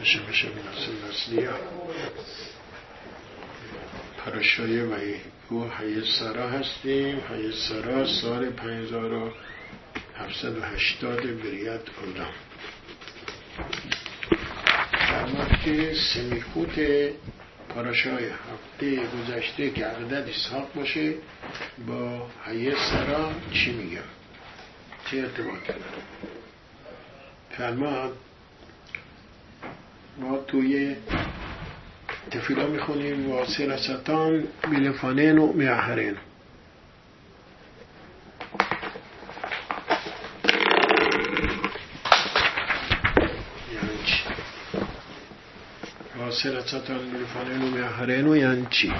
میشه میشه نسلی پرشای و او حی سرا هستیم. حی سرا سال 5780 بریت اولام در که سمیخوت پاراشای هفته گذشته که عقدت اسحاق باشه با حی سرا چی میگم؟ چه ارتباط داره؟ فرماد ما توی تفیلا می‌خونیم و سلستان بیلفانین و میاهرین یعنی سلستان بیلفانین و میاهرین و یعنی چی؟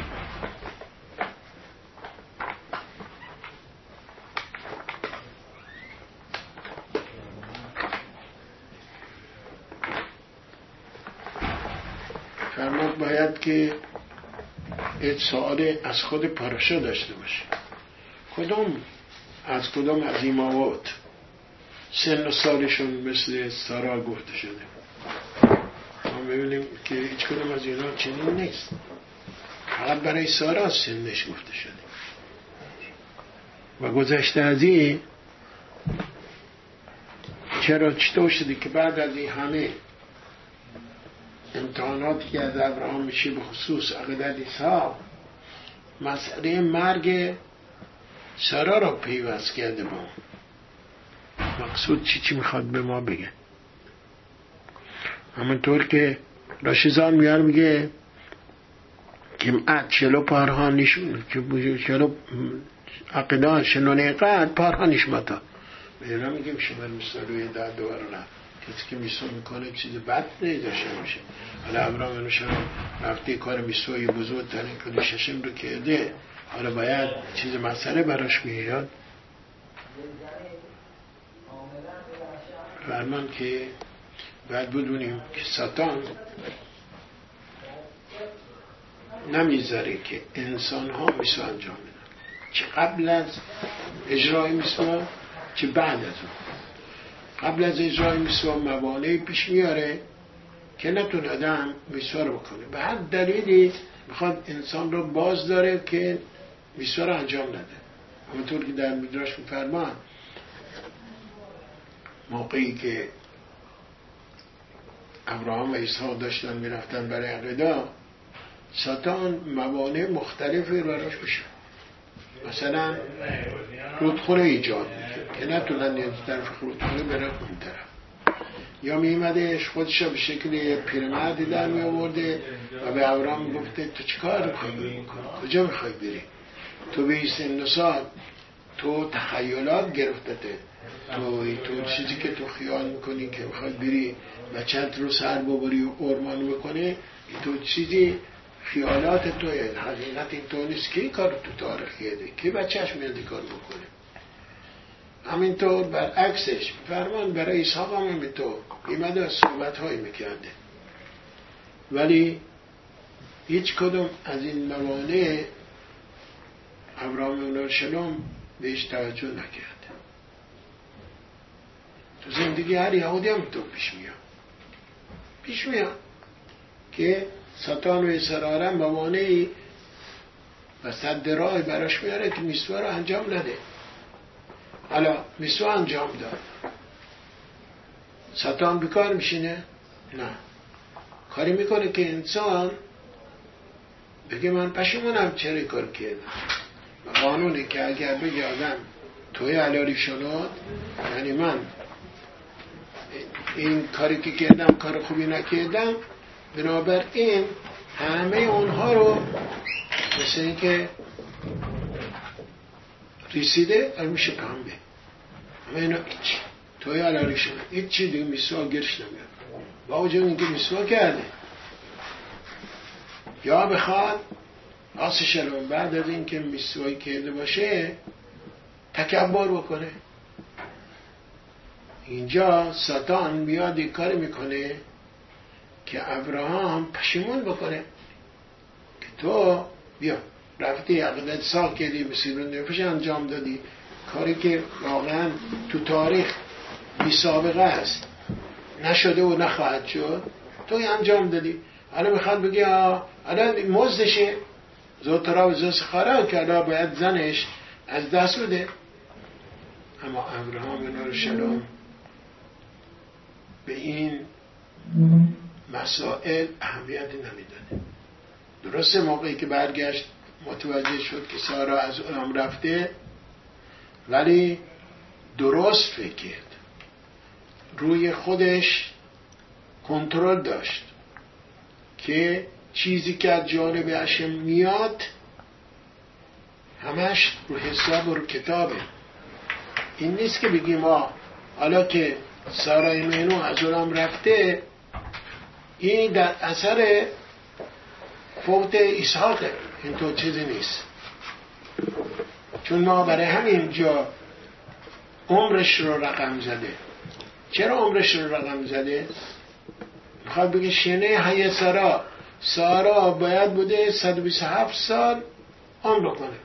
باید که سوال از خود پاراشا داشته باشه. کدوم از کدام از ایماوات سن و سالشون مثل سارا گفته شده. ما ببینیم که هیچ کدوم از اینا چنین نیست. فقط برای سارا سنش گفته شده. و گذشته از این چرا چطور شده که بعد از این همه امتحاناتی که از ابراهام میشه به خصوص عقیدت ایسا مسئله مرگ سارا را پیوست کرده با مقصود چی چی می‌خواد به ما بگه؟ همونطور که راشیزان میار میگه که ات نشون که چلو عقیدان شنونه قد نشمتا بیرا میگیم شما مثل روی در دوباره نه. کسی که میسو می‌کنه چیز بد داشته باشه. حالا ابراهیم انوشان رفته کار میسوی بزرگ ترین کلی ششم رو کرده. حالا باید چیز مسئله براش بیاد. فرمان که باید بدونیم که ساتان نمی‌ذاره که انسان ها میسو انجام بدن. چه قبل از اجرای میسو چه بعد از اون. قبل از اجرای میسوا موانعی پیش میاره که نتونه آدم میسوا رو بکنه. به هر دلیلی می‌خواد انسان رو باز داره که میسوا رو انجام نده. همونطور که در میدراش میفرمان موقعی که ابراهام و اسحاق داشتن می‌رفتن برای عقیده ساتان موانع مختلفی براش میشه مثلا رودخوره ایجاد. که نتونن یه طرف رودخوره بره اون طرف. یا میمدش خودش به شکل پیرمردی در می آورده و به ابراهام می‌گفته تو چیکار بری؟ کجا می‌خوای بری؟ تو به این سن تو تخیلات گرفتته. تو تو چیزی که تو خیال می‌کنی که می‌خوای بری و چند رو سر ببری و ارمان بکنه تو چیزی خیالات تو حقیقت تو نیست. که کار تو تاریخ کرده که بچهش میاد کار بکنه؟ همینطور برعکسش فرمان برای اسحاق هم همینطور. ایمده از صحبت هایی می‌کرده. ولی هیچ کدوم از این موانع ابراهیم شلوم بهش توجه نکرده تو زندگی هر یهودی هم تو پیش میاد. پیش میاد که ساتان و اسرارم موانعی و صد راه براش میاره که میسوا رو انجام نده. حالا میسوا انجام داد. ساتان بیکار میشینه؟ نه. کاری می‌کنه که انسان بگه من پشیمونم چرا کار کردم. قانونی که اگر بگه آدم توی علالی شناد یعنی من این کاری که کردم کار خوبی نکردم بنابراین همه اونها رو مثل اینکه ریسیده میشه پنبه همه اینا هیچ. توی علالی شده. هیچ چی دیگه میسوا گرش نمیاد. با وجود اینکه میسوا کرده. یا بخواد آس شلوم بعد از اینکه میسوایی کرده باشه تکبر بکنه. اینجا ساتان این کار می‌کنه که ابراهام پشیمون بکنه. که تو بیا. رفتی عقیدت سال کردی مسیر نفش انجام دادی. کاری که واقعا تو تاریخ بی سابقه است نشده و نخواهد شد. توی انجام دادی. حالا می‌خواد بگی حالا مزدشه. زوترا و زوس خارا که حالا باید زنش از دست بده. اما ابراهام نور شلوم به این مسائل اهمیتی نمی‌داده. درسته موقعی که برگشت متوجه شد که سارا از اونم رفته ولی درست فکر کرد روی خودش کنترل داشت که چیزی که از جانب هشم میاد همش رو حساب و رو کتابه. این نیست که بگیم ما حالا که سارای مینو از اونم رفته این در اثر فوت اسحاقه تو چیزی نیست. چون ما برای همین جا عمرش رو رقم زده. چرا عمرش رو رقم زده؟ می‌خواد بگه شنه های سارا. سارا باید بوده 127 سال عمر کنه.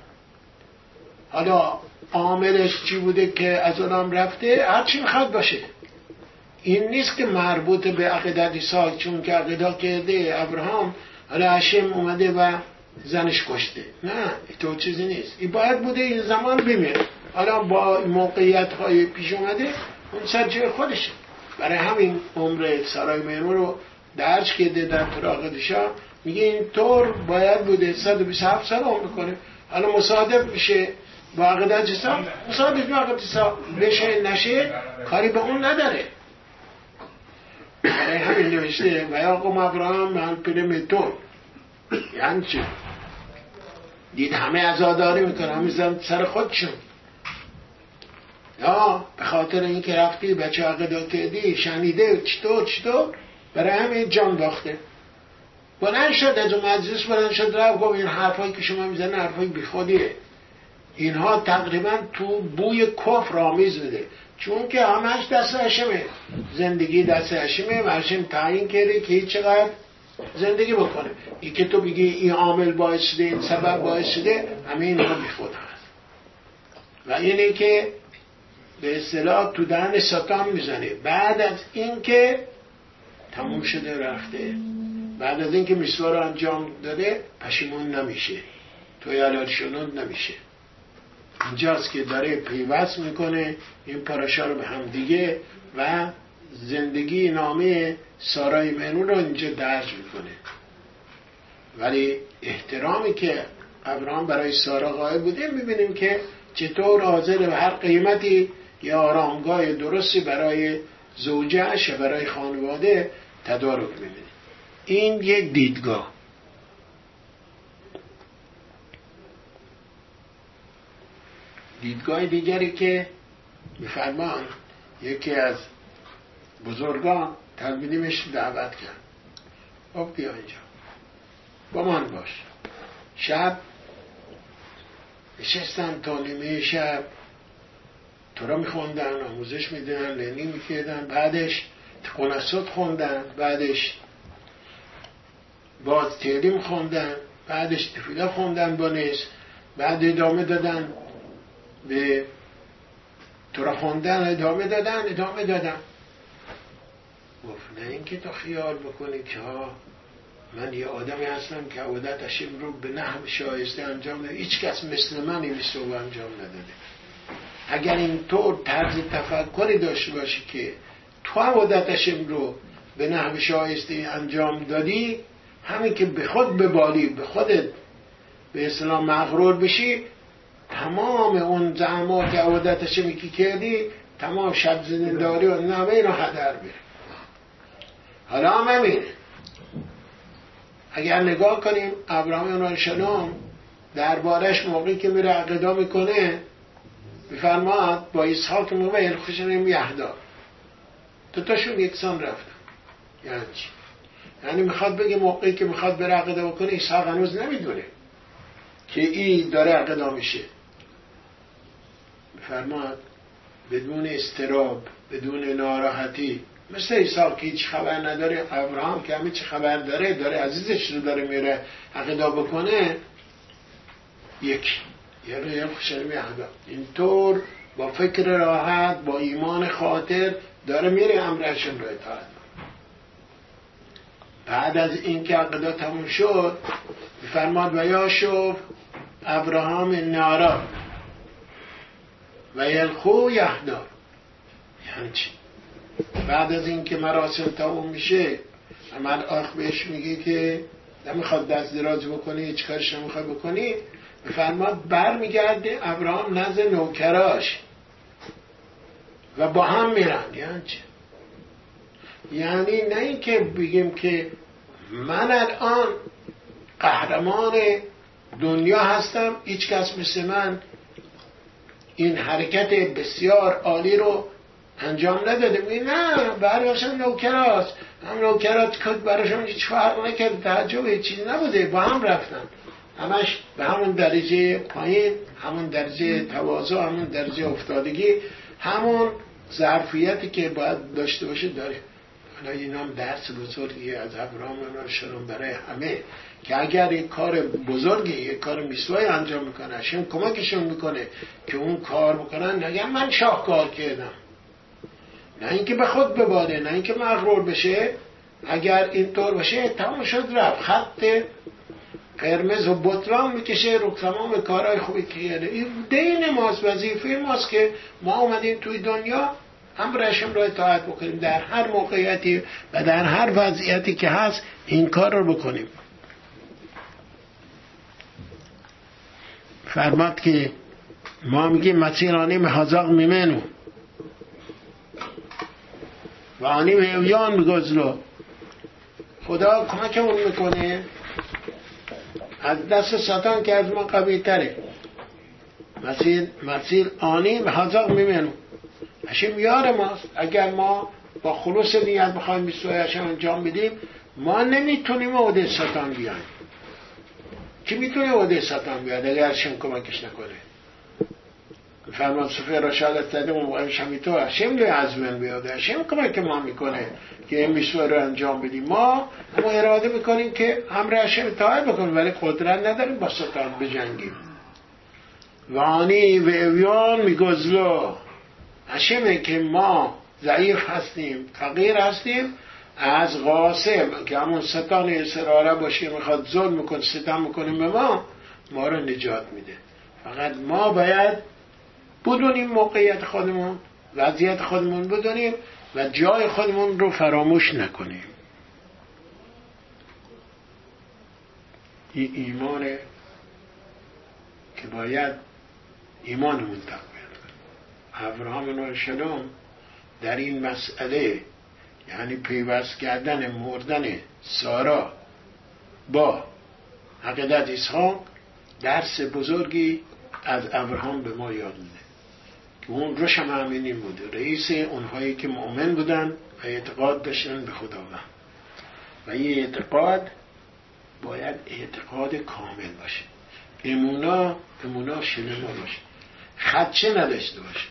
حالا عاملش چی بوده که از اونم رفته؟ هرچی می‌خواد باشه. این نیست که مربوط به عقیدت سال چون که عقیده کرده ابراهام حالا هشم اومده و زنش کشته. نه تو چیزی نیست. این باید بوده این زمان بمیره. حالا با موقعیت های پیش اومده اون سر جای خودشه. برای همین عمر سرای مینو رو درج کرده در تراغدشا میگه این طور باید بوده. 127 سال عمر کنه. حالا مصادف میشه با عقیدت جسا مصادف عقیدت جسا بشه نشه کاری به اون نداره. برای همین نوشته و یا قوم ابراهام من پیرمتون یعنی چی؟ دید همه ازاداری می‌کنه. همه سر خودشون یا به خاطر اینکه رفتی بچه عقیده کردی شنیده چطور چطور؟ برای همین جان باخته. بلند شد از اون مجلس بلند شد رفت گفت این حرفایی که شما می‌زنه حرفای بیخودیه. اینها تقریبا تو بوی کفر آمیز بده چون که همش دست هشمه. زندگی دست هشمه و هشم تعیین کرده که چقدر زندگی بکنه. این که تو بگی این عامل باعث شده این سبب باعث شده همه اینها بیخود هست و اینه که به اصطلاح تو دهن ساتان می‌زنه. بعد از اینکه تموم شده رفته. بعد از اینکه میسوار انجام داده پشیمون نمیشه. تو شنود نمیشه. اینجاست که داره پیوست می‌کنه. این پاراشا رو به هم دیگه و زندگی نامه سارای منون رو اینجا درج می‌کنه. ولی احترامی که ابراهام برای سارا قائل بوده می‌بینیم که چطور حاضر به هر قیمتی یه آرامگاه درستی برای زوجهش و برای خانواده تدارک می‌بینیم این یک دیدگاه. دیدگاه دیگری که میفرمان یکی از بزرگان تلمیدیمش دعوت کرد خب بیا اینجا. با من باش. شب نشستن تا نیمه شب. تو را میخوندن آموزش میدن لنی می‌کردن. بعدش تکنسط خوندن. بعدش باز تیریم خوندن. بعدش تفیله خوندن با بعد ادامه دادن به تو را خوندن ادامه دادن ادامه دادن. گفت نه اینکه تو خیال بکنی که ها من یه آدمی هستم که عودتشم رو به نحو شایسته انجام داده هیچ کس مثل من این رو انجام نداده. اگر این طور طرز تفکری داشته باشی که تو عودتشم رو به نحو شایسته انجام دادی همین که به خود ببالی به خودت به اسلام مغرور بشی تمام اون زحمات عودتش که کردی تمام شب زنداری و نامه اینو هدر بیره حالا هم اگر نگاه کنیم ابراهیم شنام دربارش موقعی که میره عقیدا می‌کنه میفرماد با اسحاق مویل خوشنیم یهدا تو تاشون یکسان رفتن. یعنی چی؟ یعنی می‌خواد بگه موقعی که می‌خواد بره عقیده بکنه اسحاق هنوز نمی‌دونه که این داره عقیدا میشه. فرماد بدون استراب بدون ناراحتی مثل ایسا که هیچ خبر نداره ابراهام که همه چی خبر داره داره عزیزش رو داره میره عقیدا بکنه یک یه خوشنمی عقیدا اینطور با فکر راحت با ایمان خاطر داره میره امرشون رو اطاعت بعد از اینکه عقیده تموم شد فرماد و شوف ابراهام نارا و یلخو یهدار. یعنی چی؟ بعد از اینکه مراسم تموم میشه عمل آخ بهش میگه که نمی‌خواد دست دراز بکنی هیچ کارش نمی‌خواد بکنی. فرماد برمیگرده ابراهام نزد نوکراش. و با هم میرن. یعنی چی؟ یعنی نه اینکه بگیم که من الان قهرمان دنیا هستم هیچ کس مثل من این حرکت بسیار عالی رو انجام نداده. میگه نه براشون نوکراست. هم نوکرات کد براشون هیچ فرق نکرد تعجب چیزی نبوده. با هم رفتن. همش به همون درجه پایین همون درجه تواضع همون درجه افتادگی همون ظرفیتی که باید داشته باشه. داره حالا این هم درس بزرگی از ابراهام شروع برای همه که اگر یک کار بزرگی یک کار میسوای انجام می‌کنه شما کمکشون می‌کنه که اون کار بکنن. نگم من شاهکار کردم. نه اینکه به خود بباده نه اینکه مغرور بشه. اگر اینطور باشه تمام شد رفت. خط قرمز و بطران می‌کشه رو تمام کارهای خوبی که کرده این دین ماست وظیفه ماست که ما اومدیم توی دنیا هم رشم را اطاعت بکنیم. در هر موقعیتی و در هر وضعیتی که هست این کار رو بکنیم. فرماد که ما میگیم مسیرانی محازاق میمنو. و آنی میویان بگذلو خدا کمکمون می‌کنه. از دست ساتان که از ما قوی تره. مسیر, مسیر آنی محازاق میمنو هشم یار ماست. اگر ما با خلوص نیت بخوایم بیستوی انجام بدیم ما نمی‌تونیم عده ساتان بیایم. کی می‌تونه عده ساتان بیاد؟ اگر هشم کمکش نکنه. فرمان صفحه را شهادت داده اون شمیتو هشم لیه از من بیاده هشم کمک ما می‌کنه که این میسوه رو انجام بدیم. ما اما اراده می‌کنیم که همراه هشم اطاعت بکنیم ولی قدرت نداریم با ساتان بجنگیم. وانی و اویان میگزلو. هشمه که ما ضعیف هستیم فقیر هستیم. از قاسم که همون ستان اسراره باشه می‌خواد ظلم میکن ستم می‌کنیم به ما ما رو نجات میده. فقط ما باید بدونیم موقعیت خودمون وضعیت خودمون بدونیم و جای خودمون رو فراموش نکنیم. این ایمانه که باید ایمانمون تقویت ابراهام شلوم در این مسئله یعنی پیوست کردن مردن سارا با عقیدت اسحاق درس بزرگی از ابراهام به ما یاد میده. که اون روش هم همین بوده رئیس اونهایی که مؤمن بودن و اعتقاد داشتن به خداوند. و یه اعتقاد باید اعتقاد کامل باشه. امونا امونا شنما باشه. خدچه نداشته باشه.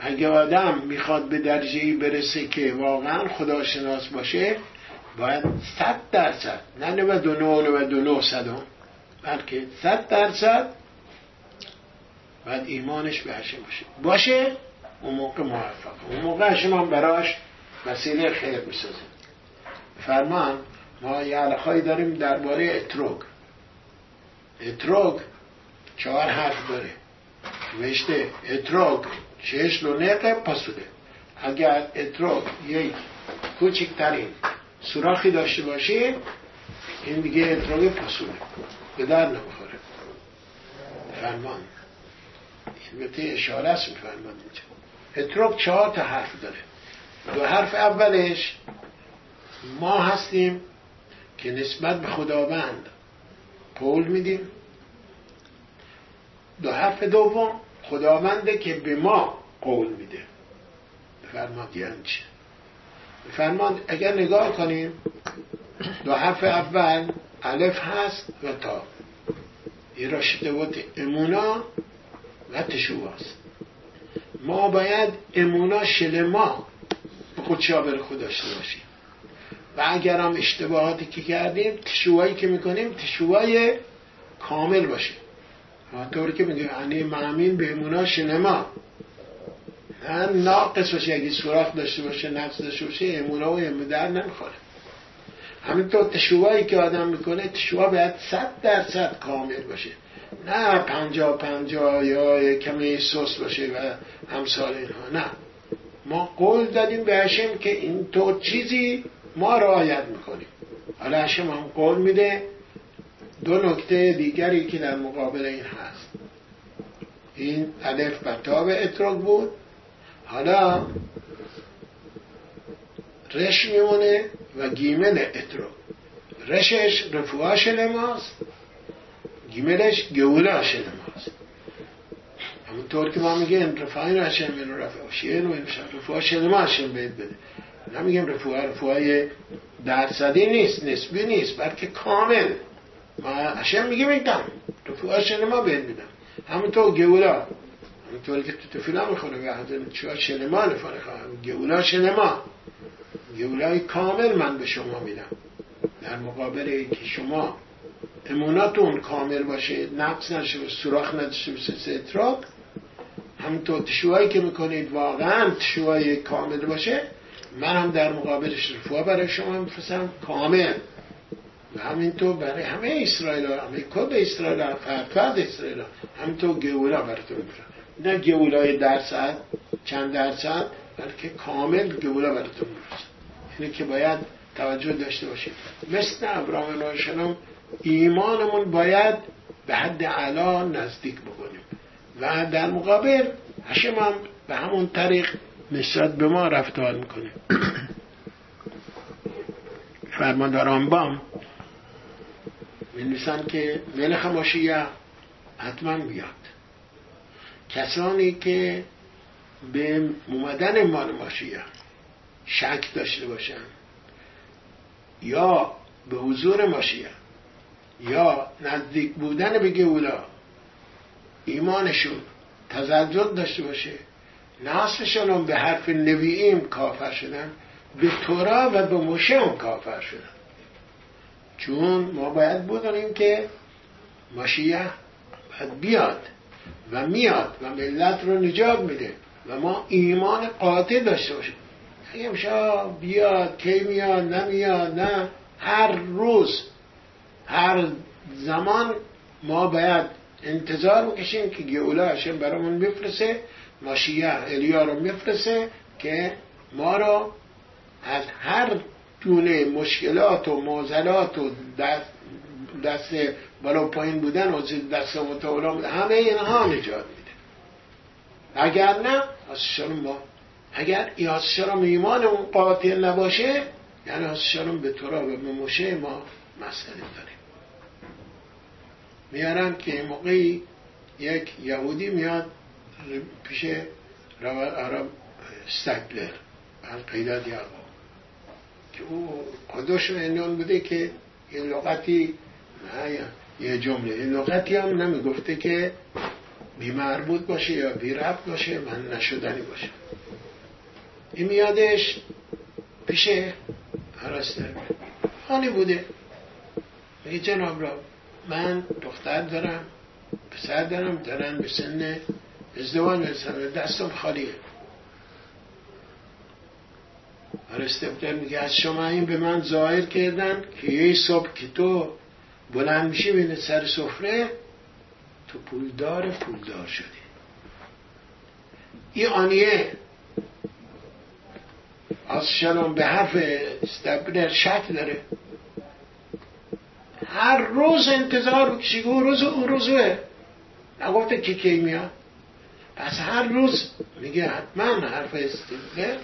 اگه آدم می‌خواد به درجه برسه که واقعا خداشناس باشه باید صد درصد نه 99 99 صدم بلکه صد درصد باید ایمانش به هشم باشه. باشه؟ اون موقع موفق. اون موقع هشم هم براش وسیله خیر می‌سازه. فرمان ما یه علاقایی داریم درباره اتروگ. اتروگ چهار حرف داره. نوشته اتروگ چشل و نقه پاسوده. اگر اتروگ یک کوچکترین سوراخی داشته باشه این دیگه اتروگ پاسوده. به در نمی‌خوره. فرمان. البته اشاره است میفرماد اینجا. چهار تا حرف داره. دو حرف اولش ما هستیم که نسبت به خداوند قول میدیم. دو حرف دوم خداونده که به ما قول میده. فرماد یعنی چه فرمان اگر نگاه کنیم دو حرف اول الف هست و تا. این را امونا. و تشوهاست ما باید امونا شلما به خود شابر خود داشته باشیم. و اگر هم اشتباهاتی که کردیم تشوهایی که می‌کنیم تشوهای کامل باشه. طوری که میگه انی معمین به امونا شلما نه ناقص باشه اگه سوراخ داشته باشه نقص داشته باشه امونا و امو در نمی‌خوره. همینطور تشوایی که آدم می‌کنه تشوا باید صد درصد کامل باشه. نه پنجا پنجا یا کمی سوس باشه و همسال اینها. نه. ما قول دادیم به هشم که اینطور چیزی ما رعایت می‌کنیم. حالا هشم هم قول میده. دو نکته دیگری که در مقابل این هست. این الف بطاب اتراک بود. حالا رش میمونه. و گیمل اتراک رشش رفوها شلماست گیملش گوله همونطور که ما میگیم رفاین هشم اینو رفع شیعه و رفوها شلما هشم بید بده. نمیگیم رفوها رفوهای درصدی نیست نسبی نیست بلکه کامل. ما هشم میگه میگم رفوها شلما بید میدم. همونطور گولا. همونطور که تو تفیلا می‌خونه و حضرت چوها شلما نفاره گولا شلما گولای کامل من به شما میدم. در مقابل اینکه شما اموناتون کامل باشه نقص نشه سوراخ نداشته باشه ستراک همونطور تشوهایی که می‌کنید واقعا تشوهای کامل باشه من هم در مقابلش رفوها برای شما میفرستم کامل. و همینطور برای همه اسرائیل ها همه کل اسرائیل ها فرد اسرائیل ها همینطور گولا براتون میفرستم. نه گولای درصد چند درصد بلکه کامل گولا براتون میفرستم. اینه که باید توجه داشته باشیم. مثل ابراهیم علیه ایمانمون باید به حد علا نزدیک بکنیم. و در مقابل هشم هم به همون طریق نسبت به ما رفتار می‌کنه. فرماندار آنبام می‌نویسند که ملخ ماشیه حتما بیاد. کسانی که به اومدن مال ماشیه شک داشته باشن. یا به حضور ماشیه یا نزدیک بودن به گولا. ایمانشون تزلزل داشته باشه. نصفشون هم به حرف نوییم کافر شدن. به تورا و به موشه کافر شدن. چون ما باید بدونیم که ماشیه باید بیاد و میاد و ملت رو نجات میده و ما ایمان قاطع داشته باشیم. اگه بیاد کی میاد نمیاد نه. هر روز هر زمان ما باید انتظار می‌کشیم که گئولا هشم برامون میفرسه ماشیه الیا رو میفرسه که ما رو از هر دونه مشکلات و معضلات و دست, دست بالا پایین بودن و دست متولا بودن همه اینها نجات میده. اگر نه از ما اگر ایاسشارم ایمان اون قاطع نباشه یعنی ایاسشارم به و به مشه ما مسئله داریم. میارن که موقعی یک یهودی میاد پیش عرب ستگلر قیداد یعقوب که او خودش اینون بوده که یه لغتی یه جمله این لغتی هم نمی‌گفته که بی مربوط باشه یا بی باشه من نشدنی باشه. این میادش پیش هرستر خانی بوده. میگه جناب را من دختر دارم پسر دارم دارن به سن ازدواج برسن دستم خالیه. هرستر میگه از شما این به من ظاهر کردن که یه صبح که تو بلند میشی بین سر سفره تو پولدار پولدار شدی. این آنیه. از شلون به حرف استبنر شک داره. هر روز انتظار بکشی اون روز اون روزه. نگفته که کی میاد. پس هر روز میگه حتما حرف استبنر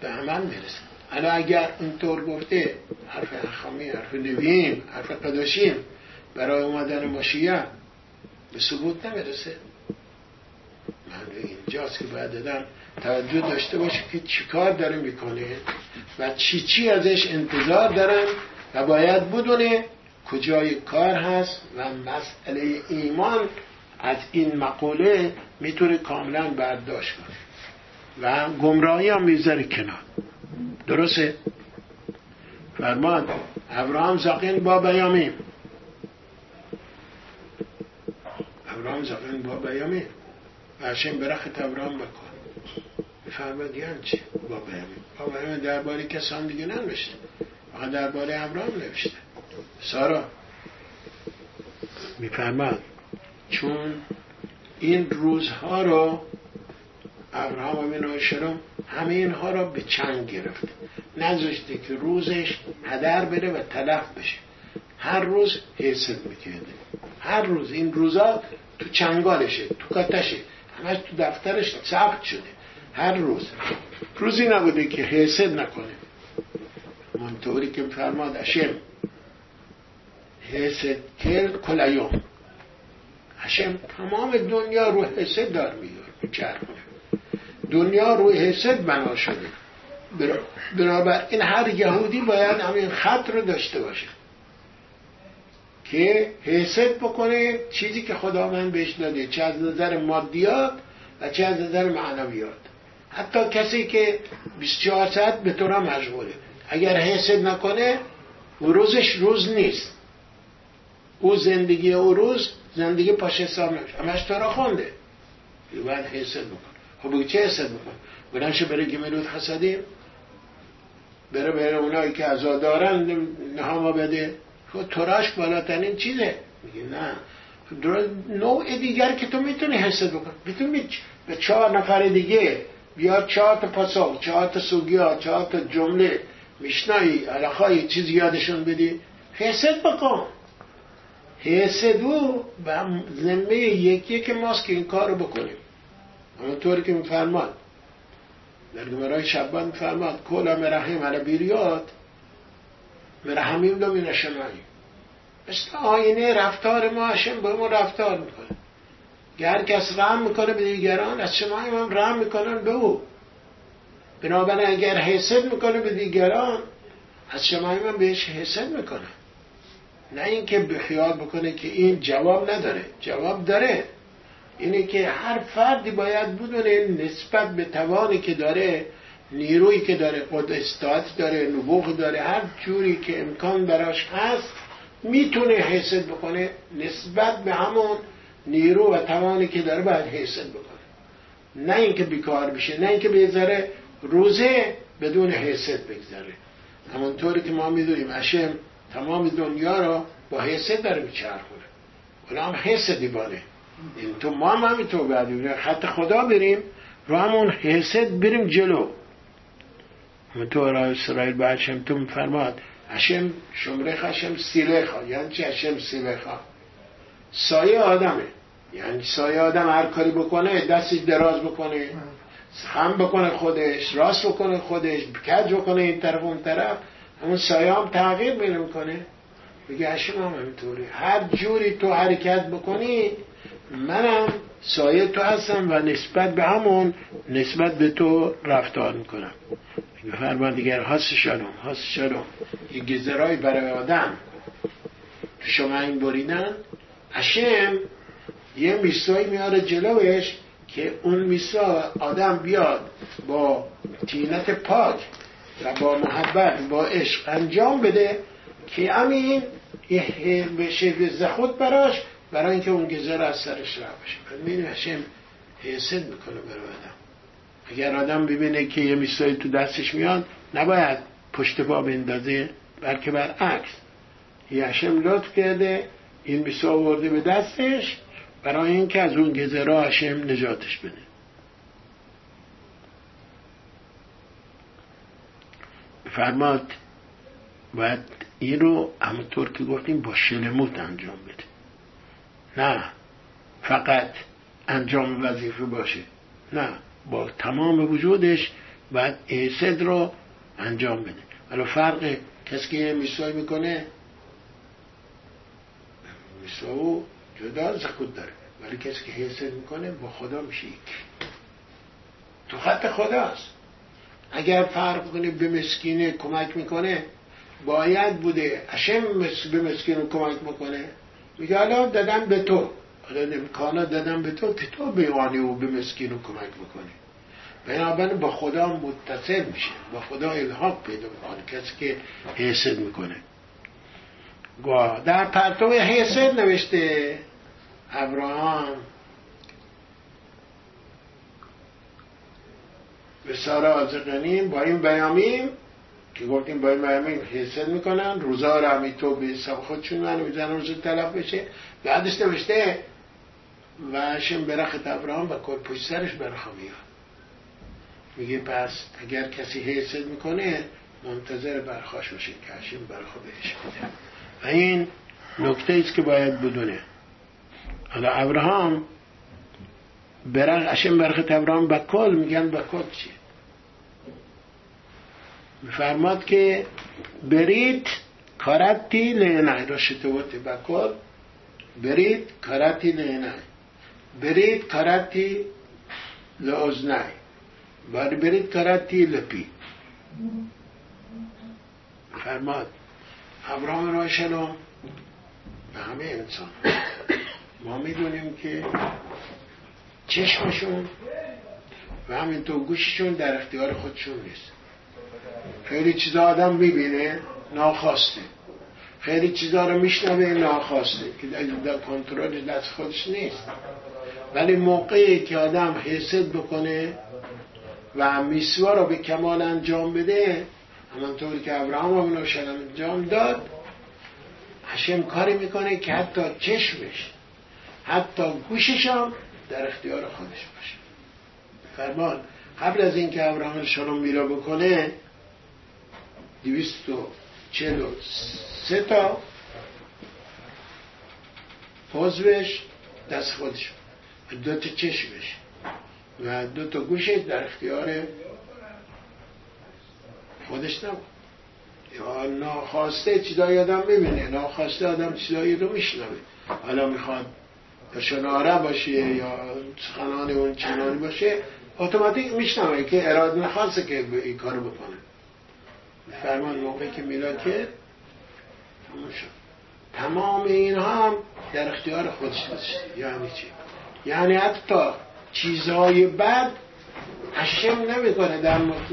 به عمل می‌رسه. حالا اگر اینطور گفته حرف اخامی حرف نویم حرف قداشیم برای اومدن ماشیه به ثبوت نمی‌رسه. اینجاست که باید دادم توجه داشته باشه که چیکار داره می‌کنه و چی چی ازش انتظار دارن و باید بدونه کجای کار هست و مسئله ایمان از این مقوله می‌تونه کاملا برداشت کنه و گمراهی هم می‌ذاره کنار. درسته؟ فرمان ابراهام زاقین با بیامین. ابراهام زاقین با بیامین. و هشم برخت ابراهام بکن. فرمود یعنی چی؟ با بیامین با بیامین درباره کسان دیگه ننوشته. درباره ابراهام نوشته. سارا. میفرماد چون این روزها رو ابراهام امین شرم همه اینها را به چنگ گرفته نذاشته که روزش هدر بره و تلف بشه. هر روز حسد می‌کرده. هر روز این روزا تو چنگالشه تو کاتشه. همش تو دفترش ثبت شده. هر روز. روزی نبوده که حسد نکنه. منطوری که فرماد اشم حسد کل کلیوم. اشم تمام دنیا رو حسد دار میار دنیا روی حسد بنا شده. بنابراین هر یهودی باید همین خط رو داشته باشه. که حسد بکنه چیزی که خدا من بهش داده چه از نظر مادیات و چه از نظر معنویات. حتی کسی که 24 ساعت به طور مشغوله. اگر حسد نکنه او روزش روز نیست. او زندگی او روز زندگی پاش حساب نمیشه. همش تو را خونده. باید حسد بکن. خب چه حسد بکن؟ بلنشه بره گملود حسدیم بره بره اونایی که ازا دارن نهاما بده. خب تراش بالاترین چیزه؟ میگه نه. نوع دیگر که تو می‌تونی حسد بکن می‌تونی به چهار نفر دیگه بیا چهار تا پاسخ چهار تا سوگیا چهار تا جمله میشنایی علاقای چیز یادشون بدی. حسد بکن. حسدو به ذمه یکی که ماست که این کار رو بکنیم همونطوری که میفرماد. در گمرای شبان میفرماد کلا مرحیم علی بیریات مرحمیم دو من شمایی مثل آینه رفتار ما هشم با ما رفتار می‌کنه. گر کس رحم می‌کنه به دیگران از شما هم رحم می‌کنن به او. بنابراین اگر حسد می‌کنه به دیگران از شما هم بهش حسد می‌کنه. نه اینکه به خیال بکنه که این جواب نداره. جواب داره. اینه که هر فردی باید بدونه نسبت به توانی که داره نیرویی که داره قدرت داره نبوغ داره هر جوری که امکان براش هست می‌تونه حسد بکنه نسبت به همون نیرو و توانی که داره باید حسد بکنه. نه اینکه بیکار بشه نه اینکه بذاره روزه بدون حسد بگذره. همونطوری که ما می‌دونیم اشم تمام دنیا را با حسد داره میچرخونه. اونا هم حسدی باره این تو ما هم همینطور باید خط خدا بریم رو همون حسد بریم جلو. همونطور اسرائیل با اشم تو میفرماد اشم شمره خشم سیلخا یعنی چه اشم سیلخا سایه آدمه. یعنی سایه آدم هر کاری بکنه دستی دراز بکنه هم بکنه خودش راست بکنه خودش کج بکنه این طرف اون طرف. همون سایه هم تغییر می‌کنه می‌کنه. بگه اشم هم همینطوری هر جوری تو حرکت بکنی منم سایه تو هستم و نسبت به همون نسبت به تو رفتار می‌کنم. فرمان دیگر. هاست شلوم هاست شلوم. یه گذرای برای آدم. تو شما این بریدن؟ اشم یه میسایی میاره جلوش که اون میسا آدم بیاد با تینت پاک و با محبت با عشق انجام بده که امین بشه به خود براش برای اینکه اون گذر از سرش را بشه. می‌بینی هشم حسد می‌کنه برای آدم. اگر آدم ببینه که یه میسایی تو دستش میاد نباید پشت پا بندازه بلکه برعکس یه هشم لطف کرده این میسا آورده به دستش برای اینکه از اون گذرا هشم نجاتش بده. فرماد باید این رو همونطور که گفتیم با شلموت انجام بده. نه فقط انجام وظیفه باشه. نه با تمام وجودش باید احسد رو انجام بده. ولی فرق کسی که میسوی می‌کنه؟ میسو جدا زکوت داره. ولی کسی که حسد می‌کنه با خدا میشه تو خط خداست. اگر فرق کنه به مسکینه کمک می‌کنه باید بوده. اشم به مسکین کمک می‌کنه میگه حالا دادم به تو. حالا امکانات دادم به تو که تو بیوانی و به مسکین کمک می‌کنی بنابراین با خدا متصل میشه. با خدا الحاق پیدا می‌کنه. کسی که حسد می‌کنه. در پرتو حسد نوشته ابراهام. به سارا آزقنیم با این بیامیم که گفتیم باید همین حسد می‌کنن روزا رو همینطور به حساب خودشون منو می‌زنن روز طلب بشه. بعدش نوشته و هشم برخت ابراهام و کل پشت سرش برخا میاد میگه پس اگر کسی حسد می‌کنه منتظر برخاش باشه که هشم برخا بهش بده و این نکته است که باید بدونه. حالا ابراهام برخ اشم برخت ابراهام بکل میگن بکل چیه؟ میفرماد که برید کارتی لعنه را شتوت بکل برید کارتی لعنه برید کارتی لعزنه برید کارتی لپی. فرماد ابراهام را شلوم به همه انسان. ما می‌دونیم که چشمشون و همینطور گوششون در اختیار خودشون نیست. خیلی چیزا آدم می‌بینه ناخواسته. خیلی چیزا رو میشنوه ناخواسته. که در کنترل دست خودش نیست. ولی موقعی که آدم حسد بکنه و میسوا رو به کمال انجام بده همانطوری که ابراهام ابن انجام داد هشم کاری می‌کنه که حتی چشمش حتی گوشش هم در اختیار خودش باشه. فرمان قبل از اینکه ابراهیم شلوم میرا بکنه دویست و چلو سه تا حضوش دست خودش. دو تا چشمش. و دو تا گوشش در اختیار خودش نبود. یا ناخواسته چیزایی آدم ببینه ناخواسته آدم چیزایی رو میشنوه. حالا می‌خواد شناره باشه یا سخنان اون چنانی باشه اتوماتیک میشنوه که اراده نخواسته که این کارو بکنه. فرمان موقعی که میلاد که تمام اینها هم در اختیار خودش هست یعنی چی؟ یعنی حتی چیزهای بد هشم نمی‌کنه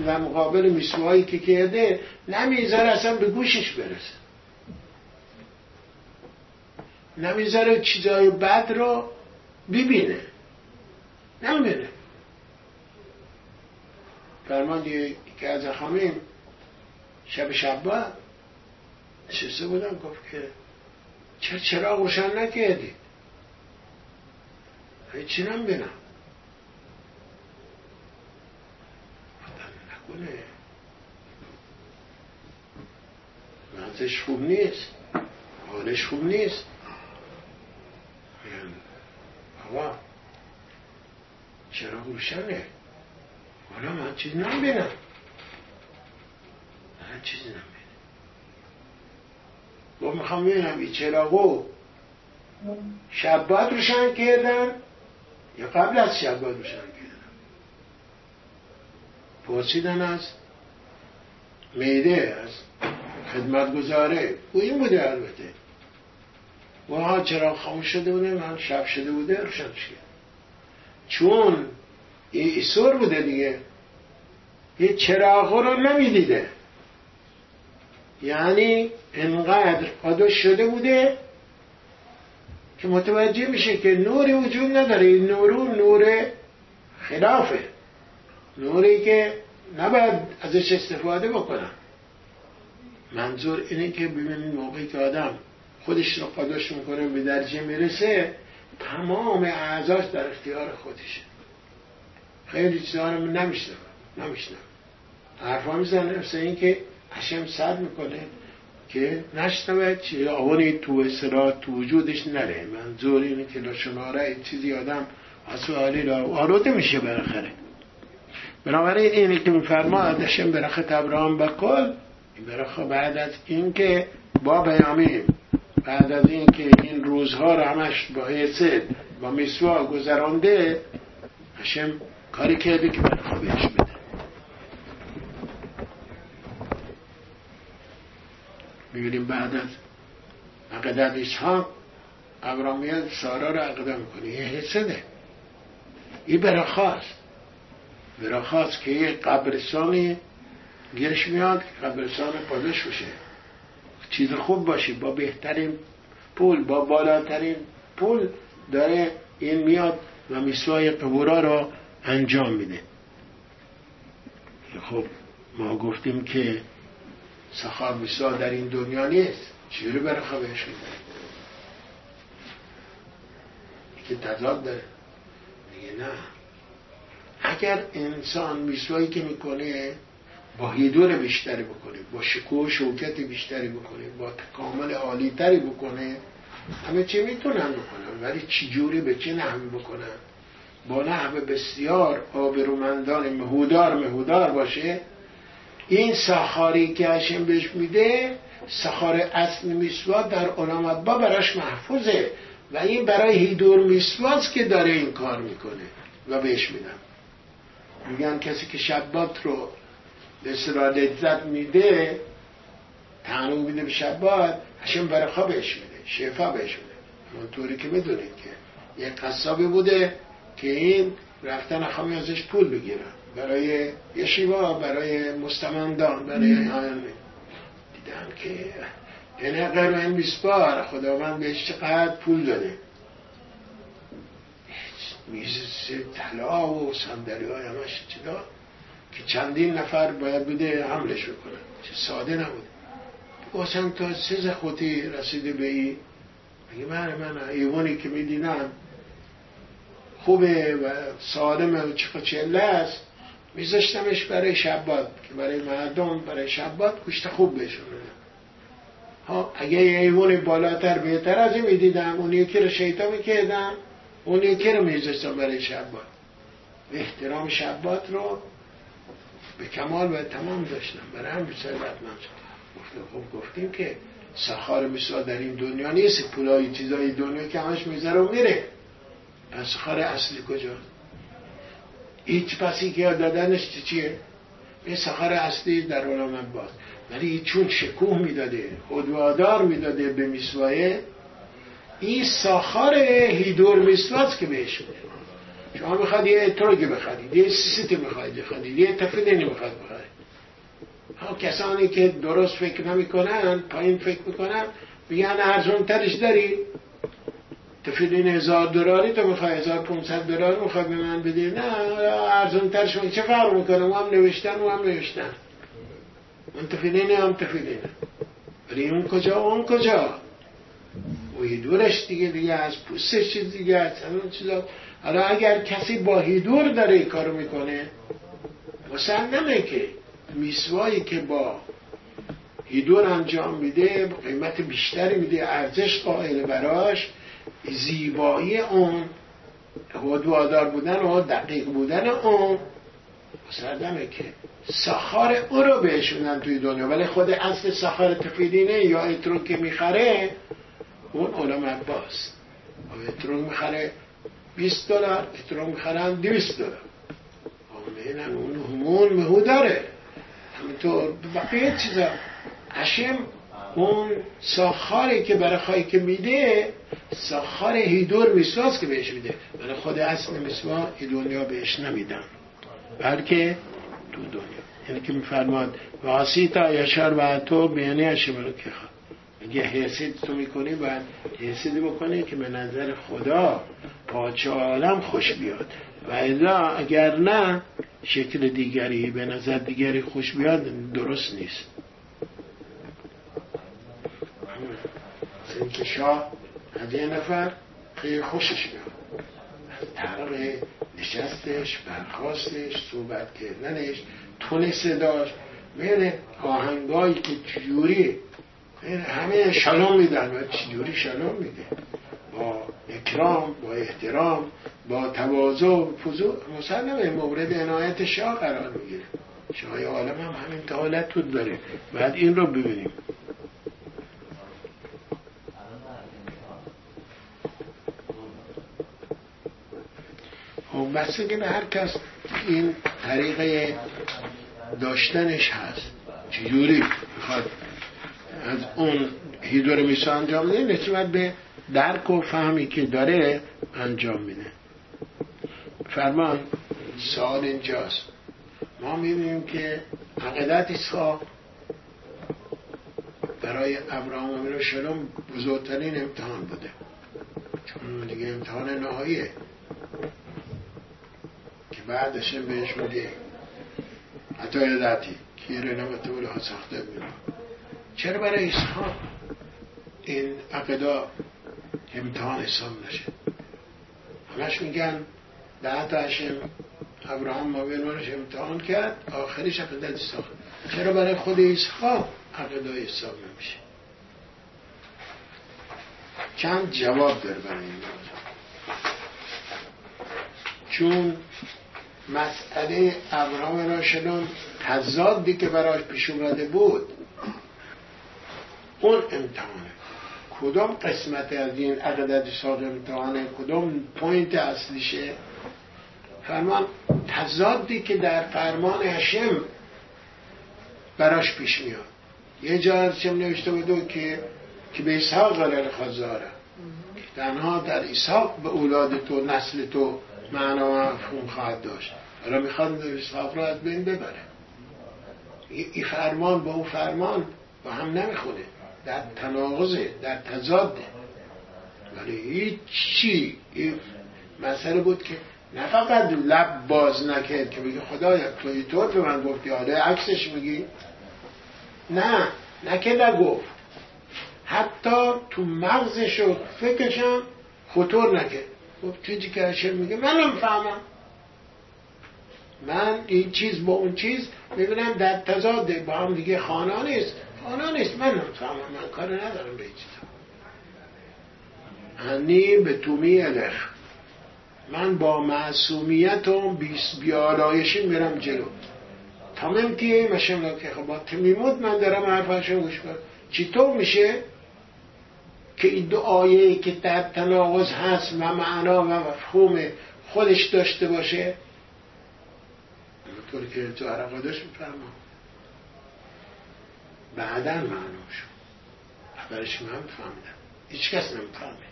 در مقابل میسوهایی که کرده نمی‌ذاره اصلا به گوشش برسه. نمی‌ذاره چیزهای بد رو ببینه. نمی‌بینه. فرمان که از خامیم شب شب نشسته بودم گفت که چرا چرا روشن نکردی؟ هیچی نمی‌بینم. نکنه. وضعش خوب نیست. حالش خوب نیست. آقا چرا روشنه؟ حالا من چیز نمی‌بینم. من چیزی نمی‌بینم گفت می‌خوام ببینم این چراغو شب روشن کردن یا قبل از شب باید روشن کردن؟ پرسیدن از میده از خدمت گذاره او این بوده البته. و چرا خاموش شده بوده من شب شده بوده روشنش کرد چون ایسور بوده دیگه. یه چراغ رو نمی‌دیده. یعنی انقدر قدش شده بوده که متوجه میشه که نوری وجود نداره. این نورو نور خلافه. نوری که نباید ازش استفاده بکنم منظور اینه که ببینید موقعی که آدم خودش رو قداش می‌کنه به درجه می‌رسه تمام اعضاش در اختیار خودشه. خیلی چیزا رو نمیشنم نمیشنم حرفا می‌زنه مثل این که هشم صد می‌کنه که نشنوه چی آوانی تو اصرات تو وجودش نره. منظور اینه که لشناره چیزی آدم حالی را آروده میشه بالاخره. بنابراین اینه که میفرما هشم برخ ابراهام بکل این برخ بعد از اینکه با بیامیم بعد از اینکه این روزها رو همش با حسد با میسوا گذرانده هشم کاری کرده که برخا بهش بده می‌بینیم بعد از عقدت اسحاق ابراهیم میاد سارا رو عقده می‌کنه یه حسده این برخواست برخواست که یه قبرستانی گیرش میاد قبرستان پادش بشه چیز خوب باشه. با بهترین پول با بالاترین پول داره این میاد و میسوای قبورا رو انجام میده. خب ما گفتیم که سخار میسا در این دنیا نیست. چجوری برای بهش میده که تضاد داره. میگه نه. اگر انسان میسوایی که می‌کنه با هیدور بیشتری بکنه با شکوه و شوکت بیشتری بکنه با تکامل عالی تری بکنه همه چی می‌تونن بکنن. ولی چجوری به چه نحوی بکنن؟ با نحو بسیار آبرومندان مهودار مهودار باشه این سخاری که هشم بهش میده سخار اصل میسواد در با براش محفوظه و این برای هیدور میسواز که داره این کار می‌کنه و بهش میدم. میگن کسی که شبات رو به لذت میده تعلیم میده به شبات هشم برای خوابش میده شفا بهش میده. اونطوری که می‌دونید که یک قصابی بوده که این رفتن خواهی ازش پول بگیرن برای یه شیوا برای مستمندان برای آن دیدم که این غیر این بیسپار خداوند بهش چقدر پول داده. میز طلا و صندلی های همش چیدا که چندین نفر باید بوده حملش بکنن. چه ساده نبوده. واسم تا سه زخوتی رسیده به این. میگه من من ایوانی که میدینم خوبه و سالمه و چه چله است میذاشتمش برای شبات که برای مردم برای شبات گوشت خوب بهشون ها اگه یه ایوان بالاتر بهتر از این می‌دیدم. اون یکی رو شیطا می‌کردم. اون یکی رو میذاشتم برای شبات احترام شبات رو به کمال و تمام داشتم. برای هم ثروتمند گفتم خب گفتیم که سخار مثال در این دنیا نیست. پولای چیزای دنیا که همش می‌ذاره و میره. پس سخار اصلی کجا هیچ پسی که دادنش چیه؟ این سخار اصلی در عالم باز. ولی چون شکوه می‌داده خودوادار می‌داده به میسوایه این ساخار هیدور میسواست که بهش میده شما می‌خواد یه اتروگی بخرید یه سیسیتی می‌خواید بخرید یه تفیدنی می‌خواد بخرید. ها کسانی که درست فکر نمی‌کنن پایین فکر می‌کنن میگن ارزون ترش داری. تفیدین هزار دلاری تو می‌خوای هزار پونصد دلار می‌خوای به من بدی؟ نه ارزون ترش چه فرق می‌کنه؟ و هم نوشتن و هم نوشتن. من تفیدینه هم تفیدینه ولی اون کجا؟ اون کجا؟ و هیدورش دیگه دیگه از پوستش چیز دیگه از همون چیزا. حالا اگر کسی با هیدور داره کارو می‌کنه مسلمه که میسوایی که با هیدور انجام میده قیمت بیشتری میده ارزش قائل براش. زیبایی اون هدوادار بودن و دقیق بودن اون. مسلمه که سخار او رو بهشونن توی دنیا ولی خود اصل سخار تفیدینه یا اترو که می‌خره اون علم عباس اترو می‌خره 20 دلار اترو می‌خرن 200 دلار. آمینن اون همون مهو داره. همینطور بقیه چیزا. هشم اون ساخاری که برای خواهی که میده ساخار هیدور میسواس که بهش میده. برای خود اصل میسوا دنیا بهش نمیدن. بلکه تو دنیا. یعنی که میفرماد واسیتا یشار و تو بیانی رو که خواد میگه حسید تو می‌کنی باید حسید بکنی که به نظر خدا پاچه عالم خوش بیاد. و اذا اگر نه شکل دیگری به نظر دیگری خوش بیاد درست نیست. اینکه شاه از یه نفر خیلی خوشش بیاد طرق نشستش برخواستش صحبت کردنش تون صداش. میره آهنگایی که چجوری همه شلوم میدن. و چجوری شلوم میده؟ با اکرام با احترام با تواضع و فضول. مسلمه مورد عنایت شاه قرار می‌گیره. شاه عالم هم همین حالت بود داره بعد این رو ببینیم. بسته به هر کس این طریقه داشتنش هست. چجوری می‌خواد از اون هیدور میسا انجام میده نسبت به درک و فهمی که داره انجام میده. فرمان سوال اینجاست. ما می‌بینیم که عقیدت ایسا برای ابراهام امیر شلوم بزرگترین امتحان بوده. چون دیگه امتحان نهاییه که بعدش بهش میگه. حتی ذاتی که نمت ها ساخته میره چرا برای اسحاق این عقدا امتحان حساب نشه؟ همش میگن ده تا هشم ابراهام مابینانش امتحان کرد آخرش عقیدت ساخت. چرا برای خود اسحاق عقیده حساب نمیشه؟ چند جواب داره برای این چون مسئله ابراهام راشدان تضادی که براش پیش اومده بود اون امتحانه. کدام قسمت از این عقیدت ساق امتحانه؟ کدام پوینت اصلیشه؟ فرمان تضادی که در فرمان هشم براش پیش میاد. یه جا چم نوشته بود که که به اسحاق قرار خزاره تنها در اسحاق به اولاد تو نسل تو معنا و مفهوم خواهد داشت. حالا می‌خواد اسحاق رو از بین ببره. این فرمان با اون فرمان با هم نمی‌خونه. در تناقضه در تضاده. ولی هیچ چی مسئله بود که نه فقط لب باز نکرد که بگی خدایا تو اینطور به من گفتی. آره عکسش میگی. نه نه که نگفت. حتی تو مغزش و فکرشم خطور نکرد. گفت چیزی که هشم میگه؟ منم فهمم من این چیز با اون چیز می‌بینم در تضاده با هم دیگه خانه نیست. خانه نیست. من نمی‌فهمم. من کار ندارم به چیزا. انی به تومی الخ من با معصومیت و بیالایشی میرم جلو. تمام تیه مشم که خب با تمیموت من دارم حرفاشو گوش کنم چطور میشه؟ که این دو آیه که در تناقض هست و معنا و مفهوم خودش داشته باشه؟ طور که تو عرقادش میفرما بعدا معنا شد. اولش من فهمیدم. هیچ کس نمی‌فهمه.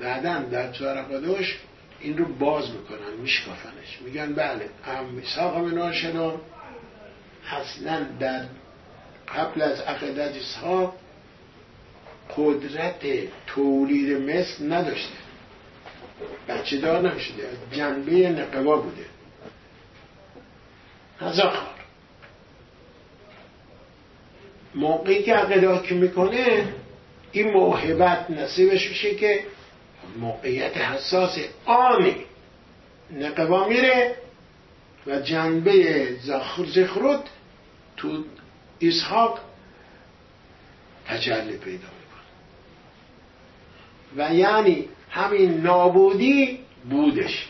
بعدا در تو عرقادش این رو باز می‌کنن میشکافنش. میگن بله هم میساق مناشنا اصلا در قبل از عقیدت اسحاق قدرت تولید مثل نداشته. بچه دار نمی‌شده جنبه نقبا بوده. هزار موقعی که که می‌کنه این موهبت نصیبش میشه که موقعیت حساس آنی نقبا میره و جنبه زخر زخرود تو اسحاق تجلی پیدا و یعنی همین نابودی بودش.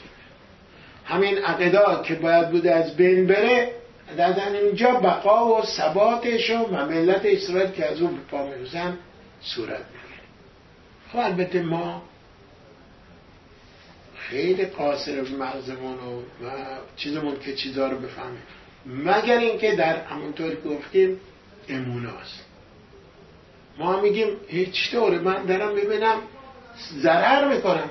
همین عقیده که باید بوده از بین بره در اینجا بقا و ثباتش و ملت اسرائیل که از اون پا میرزن صورت می‌گیره. خب البته ما خیلی قاصر مغزمون و چیزمون که چیزا رو بفهمیم. مگر اینکه در همونطور که گفتیم اموناست. ما میگیم هیچ طوره من دارم ببینم ضرر می‌کنم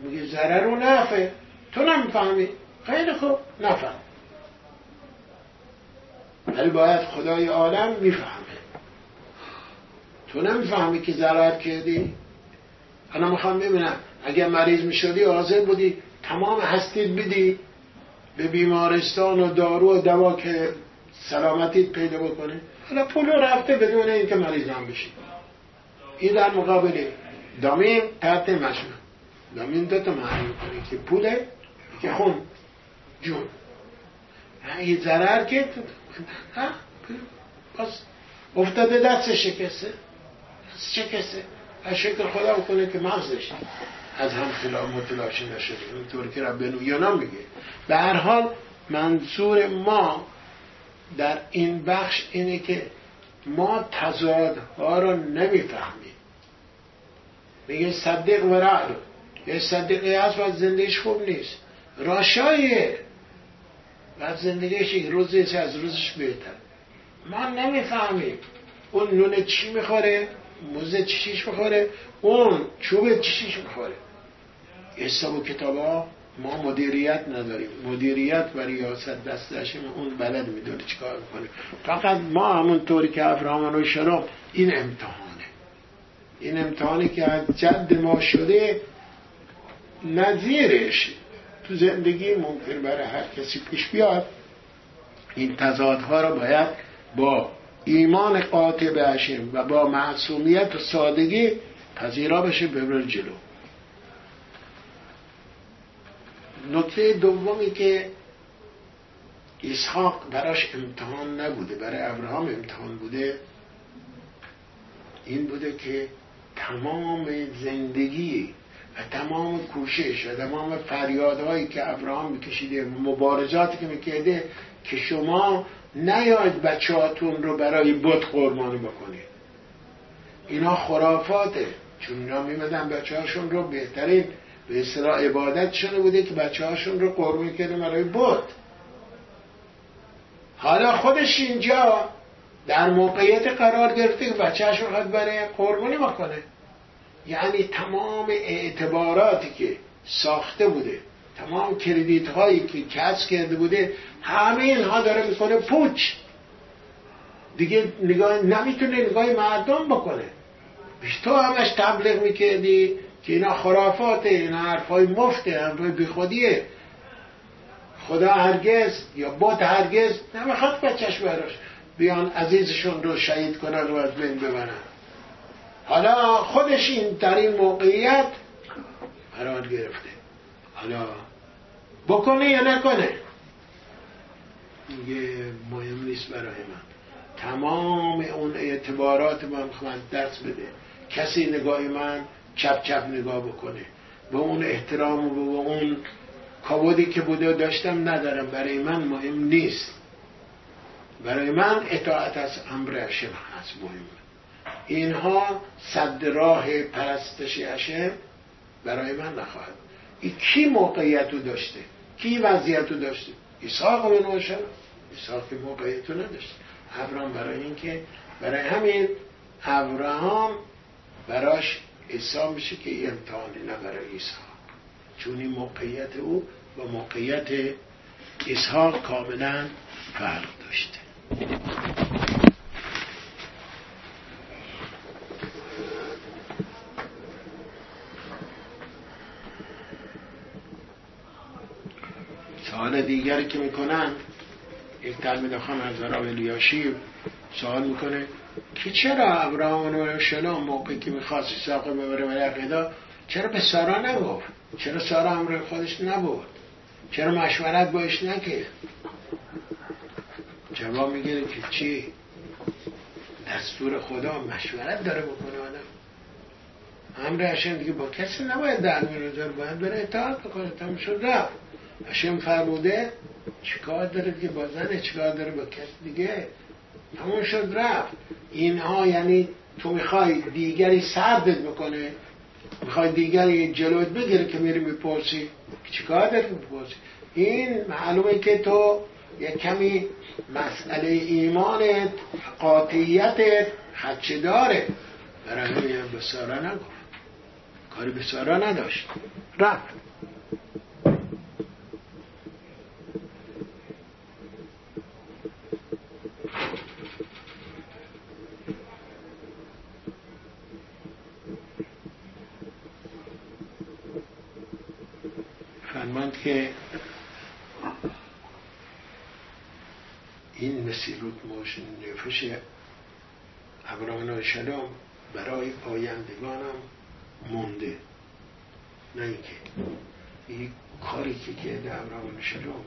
میگه ضرر و نفه تو نمی‌فهمی. خیلی خوب. نفهم. ولی باید خدای عالم می‌فهمه. تو نمی‌فهمی که ضرر کردی؟ انا می‌خوام ببینم. اگر مریض می‌شدی حاضر بودی تمام هستید بدی؟ به بیمارستان و دارو و دوا که سلامتیت پیدا بکنه. حالا پول رفته بدون اینکه مریض هم بشی. این در مقابل دامین تحت مشمه دامین دو تا معنی کنه که پوله که خون. جون. یه ضرر که پس افتاده دست شکسته. دست شکسته. از شکل خدا بکنه که مغزش از هم خلاف متلاشی نشده. اونطور که رب نویانا میگه. به هر حال منظور ما در این بخش اینه که ما تضادها رو نمی‌فهمیم. میگه صدق و رعد یه صدقی هست و زندگیش خوب نیست. راشایه. و زندگیش یک روزی از روزش بهتر. ما نمی‌فهمیم. اون نون چی می‌خوره؟ موزه چیش می‌خوره؟ اون چوب چیش می‌خوره؟ حساب و کتاب ها ما مدیریت نداریم. مدیریت و ریاست دستشیم اون بلد می‌دونه چیکار می‌کنه. فقط ما همون طوری که افرامان و شراب این امتحانه این امتحانی که از جد ما شده نظیرش تو زندگی ممکن برای هر کسی پیش بیاد. این تضادها رو باید با ایمان قاطع هشم و با معصومیت و سادگی پذیرا بشه ببر جلو. نکته دومی که اسحاق براش امتحان نبوده برای ابراهام امتحان بوده این بوده که تمام زندگی و تمام کوشش و تمام فریادهایی که ابراهام میکشیده مبارزاتی که می‌کرده که شما نیاید بچهاتون رو برای بت قربانی بکنید. اینا خرافاته. چون اینا میمدن بچه رو بهترین به اصطلاح عبادت شده بوده که بچه هاشون رو قربانی کرده برای بت. حالا خودش اینجا در موقعیت قرار گرفته که بچهش رو برای قربانی بکنه. یعنی تمام اعتباراتی که ساخته بوده تمام کردیت هایی که کسب کرده بوده همه اینها داره می‌کنه پوچ. دیگه نگاه نمی‌تونه نگاه مردم بکنه. بیش تو همش تبلیغ می‌کردی که اینا خرافاته اینا حرفای مفته حرفای بیخودیه. خدا هرگز یا بات هرگز نمی‌خواد بچش براش. بیان عزیزشون رو شهید کنن و از بین ببرن. حالا خودش این در این موقعیت قرار گرفته. حالا بکنه یا نکنه؟ میگه مهم نیست برای من. تمام اون اعتبارات من من دست بده. کسی نگاه من چپ چپ نگاه بکنه. به اون احترام و به اون کابودی که بوده داشتم ندارم. برای من مهم نیست. برای من اطاعت از امر هشم هست مهم. اینها صد راه پرستش هشم برای من نخواهد. این کی موقعیت رو داشته؟ کی وضعیت رو داشته؟ ایساق بن ایسا ایساق موقعیت رو نداشته. ابراهام برای اینکه برای همین ابراهام براش ایسا میشه که امتحانی نه برای ایسا چون این موقعیت او با موقعیت اسحاق کاملا فرق داشته. سوال دیگری که می‌کنن یک تلمید خان از وراب الیاشی سوال می‌کنه که چرا ابراهام و شلام موقعی که می‌خواست ساقه ببره برای عقیده چرا به سارا نگفت چرا سارا همراه خودش نبود؟ چرا مشورت باش نکرد؟ جواب میگه که چی؟ دستور خدا مشورت داره بکنه آدم. امر هشم دیگه با کسی نباید در میروزار باید بره اطاعت بکنه. تمام شد رفت. هشم فرموده چیکار داره دیگه؟ با زنه چیکار داره؟ با کسی دیگه؟ تمام شد رفت. اینها یعنی تو می‌خوای دیگری سردت بکنه. می‌خوای دیگری جلوت بگیره که میری می‌پرسی. چیکار داری می‌پرسی؟ این معلومه که تو یک کمی مسئله ایمانت قاطعیتت خدچه داره. برای همین به سارا نگفت کاری به سارا نداشت. رفت. که این مسیرود موشن نفش ابراهیم شلام برای آیندگانم مونده. نه اینکه. این کاری که کرده ابراهیم شلام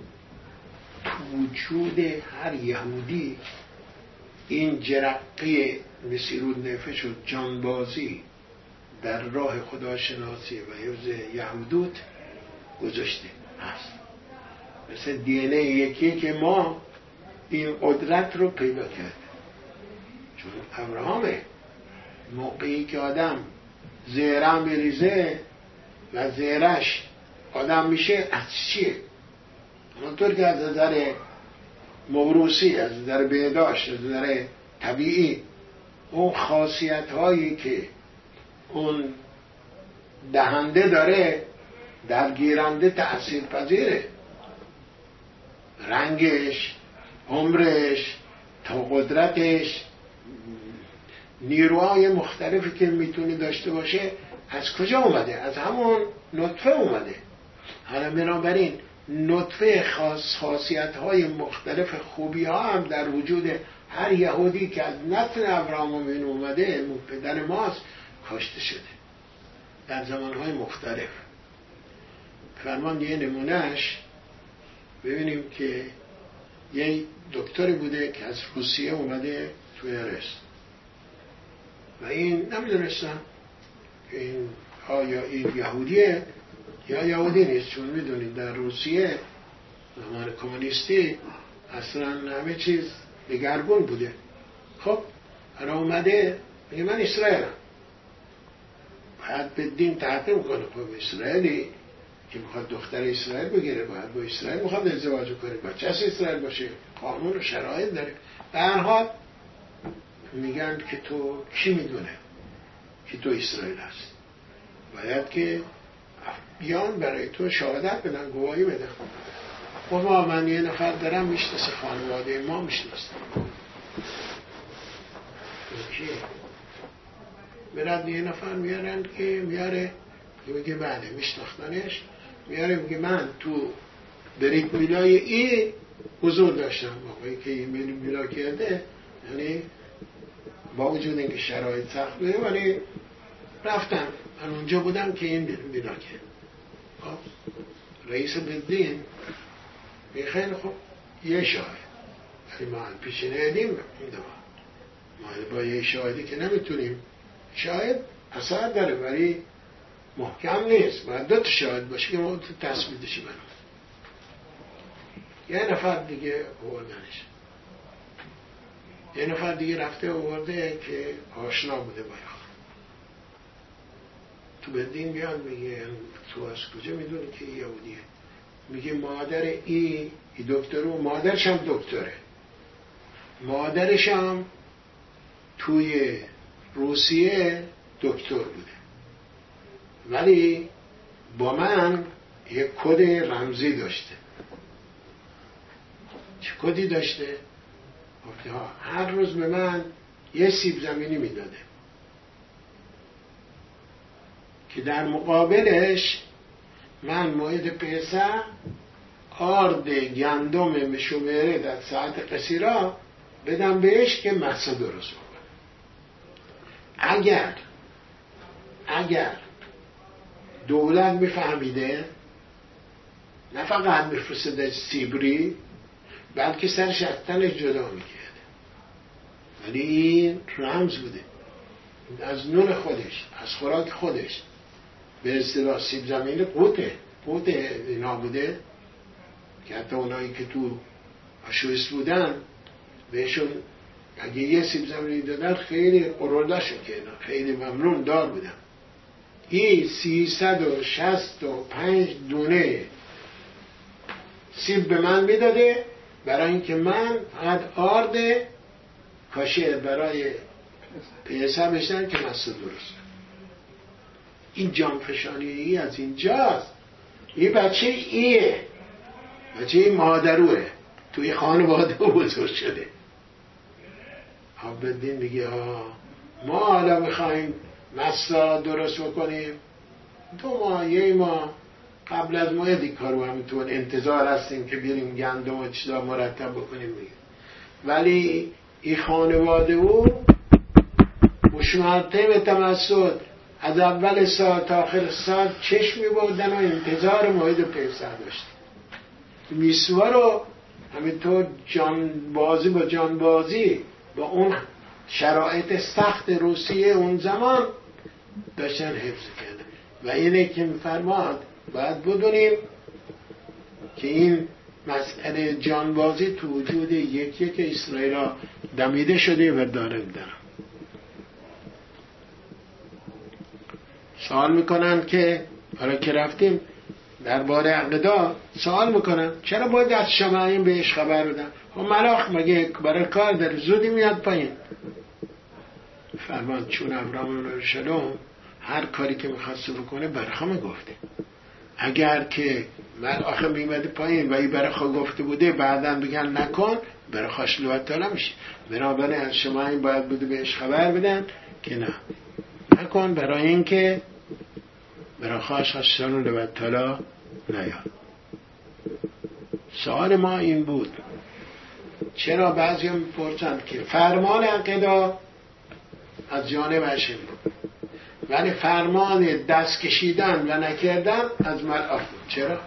تو وجود هر یهودی این جرقه مسیرود نفش و جانبازی در راه خداشناسی و حفظ یهودوت گذاشته. هست. مثل دی یکی که ما این قدرت رو پیدا کرد. چون ابراهامه. موقعی که آدم زهرم بریزه و زهرش آدم میشه از چیه؟ اونطور که از نظر موروسی از نظر بهداشت از نظر طبیعی اون خاصیت هایی که اون دهنده داره در گیرنده تأثیر پذیره رنگش عمرش تا قدرتش نیروهای مختلفی که می‌تونه داشته باشه از کجا اومده؟ از همون نطفه اومده. حالا بنابراین نطفه خاص خاصیت های مختلف خوبی ها هم در وجود هر یهودی که از نتن ابراهام اومده اومده پدر ماست کاشته شده. در زمانهای مختلف. فرمان یه نمونهش ببینیم که یه دکتری بوده که از روسیه اومده توی ارست. و این نمی‌دونستم این آیا این یهودیه یا یهودی نیست چون می‌دونید در روسیه زمان کمونیستی اصلا همه چیز دگرگون بوده. خب الان اومده میگه من اسرائیلم. باید به دین تحقیم کنه. خب اسرائیلی که می‌خواد دختر اسرائیل بگیره باید با اسرائیل می‌خواد ازدواج کنه. با چه اسرائیل باشه؟ قانون و شرایط داره. حال میگن که تو کی می‌دونه که تو اسرائیل هست باید که بیان برای تو شهادت بدن گواهی بدن ما من یه نفر دارم می‌شناسه خانواده ما می‌شناسه. برد یه نفر میارن که میاره میگه بله میشناختنش. میاره میگه من تو بریک میلای ای حضور داشتم. موقعی که این میلا کرده یعنی با وجود اینکه شرایط سخت بوده ولی رفتم. من اونجا بودم که این میلا کرد. خب رئیس بدین. خیلی خوب. یه شاهد. ولی ما پیش ندیم ما با یه شاهدی که نمی‌تونیم. شاید اثر داره ولی محکم نیست. باید دو تا شاهد باشه که ما تثبیتش برم یه نفر دیگه آوردنش یه نفر دیگه رفته آورده که آشنا بوده با تو بدین بیاد میگه تو از کجا می‌دونی که یهودیه؟ میگه مادر ای, ای دکتر و مادرش هم دکتره. مادرش هم توی روسیه دکتر بوده. ولی با من یک کد رمزی داشته. چه کدی داشته؟ هر روز به من یه سیب زمینی می‌داده. که در مقابلش من موعد پیسه آرد گندم مشومره در ساعت قصیرا بدم بهش که مسا درست بکنه. اگر اگر دولت میفهمیده؟ نه فقط میفرستده سیبری بلکه سرش از جدا می‌کرده ولی این رمز بوده. از نون خودش از خوراک خودش. به اصطلاح سیب زمین قوته. قوت اینا بوده که حتی اونایی که تو آشویس بودن بهشون اگه یه سیب زمینی دادن خیلی قرردشون کردن خیلی ممنون دار بودن. این سیصد و شست و پنج دونه سیب به من می‌داده. برای اینکه من فقط آرد کاشه برای پیسه بشتن که مسته درست. این جانفشانی ای از اینجاست. این بچه ایه. بچه این مادروه. توی خانواده بزرگ شده. بدین میگه ها. ما حالا می‌خوایم مسا درست بکنیم. دو ماه یه ماه. قبل از موعدی کارو همینطور انتظار هستیم که بریم گندم و چیزا مرتب بکنیم میگه ولی این خانواده او مشمرته تمسد از اول سال تا آخر سال چشم بودن و انتظار موعد پیسر داشت. میسوا رو همینطور جانبازی با جانبازی با اون شرایط سخت روسیه اون زمان داشتن حفظ کرده و اینه که میفرماد باید بدونیم که این مسئله جانبازی تو وجود یکی که اسرائیل دمیده شده و داره دارم سوال می‌کنن که حالا که رفتیم درباره عقدا سوال می‌کنن چرا باید از شماعین بهش خبر بدن؟ خب ملاخ مگه برای کار در زودی میاد پایین. فرمان چون ابرام شلوم هر کاری که می‌خواسته بکنه برخا گفته. اگر که من آخه میمده پایین و ای برخا گفته بوده بعدا بگن نکن برخاش لوتا نمیشه. بنابراین از شما این باید بوده بهش خبر بدن که نه. نکن برای اینکه برخاش هستان لوتالا نیاد. سوال ما این بود. چرا بعضی هم که فرمان عقیدا از جانب هشم ولی فرمان دست کشیدن و نکردن از ملعاف بود. چرا؟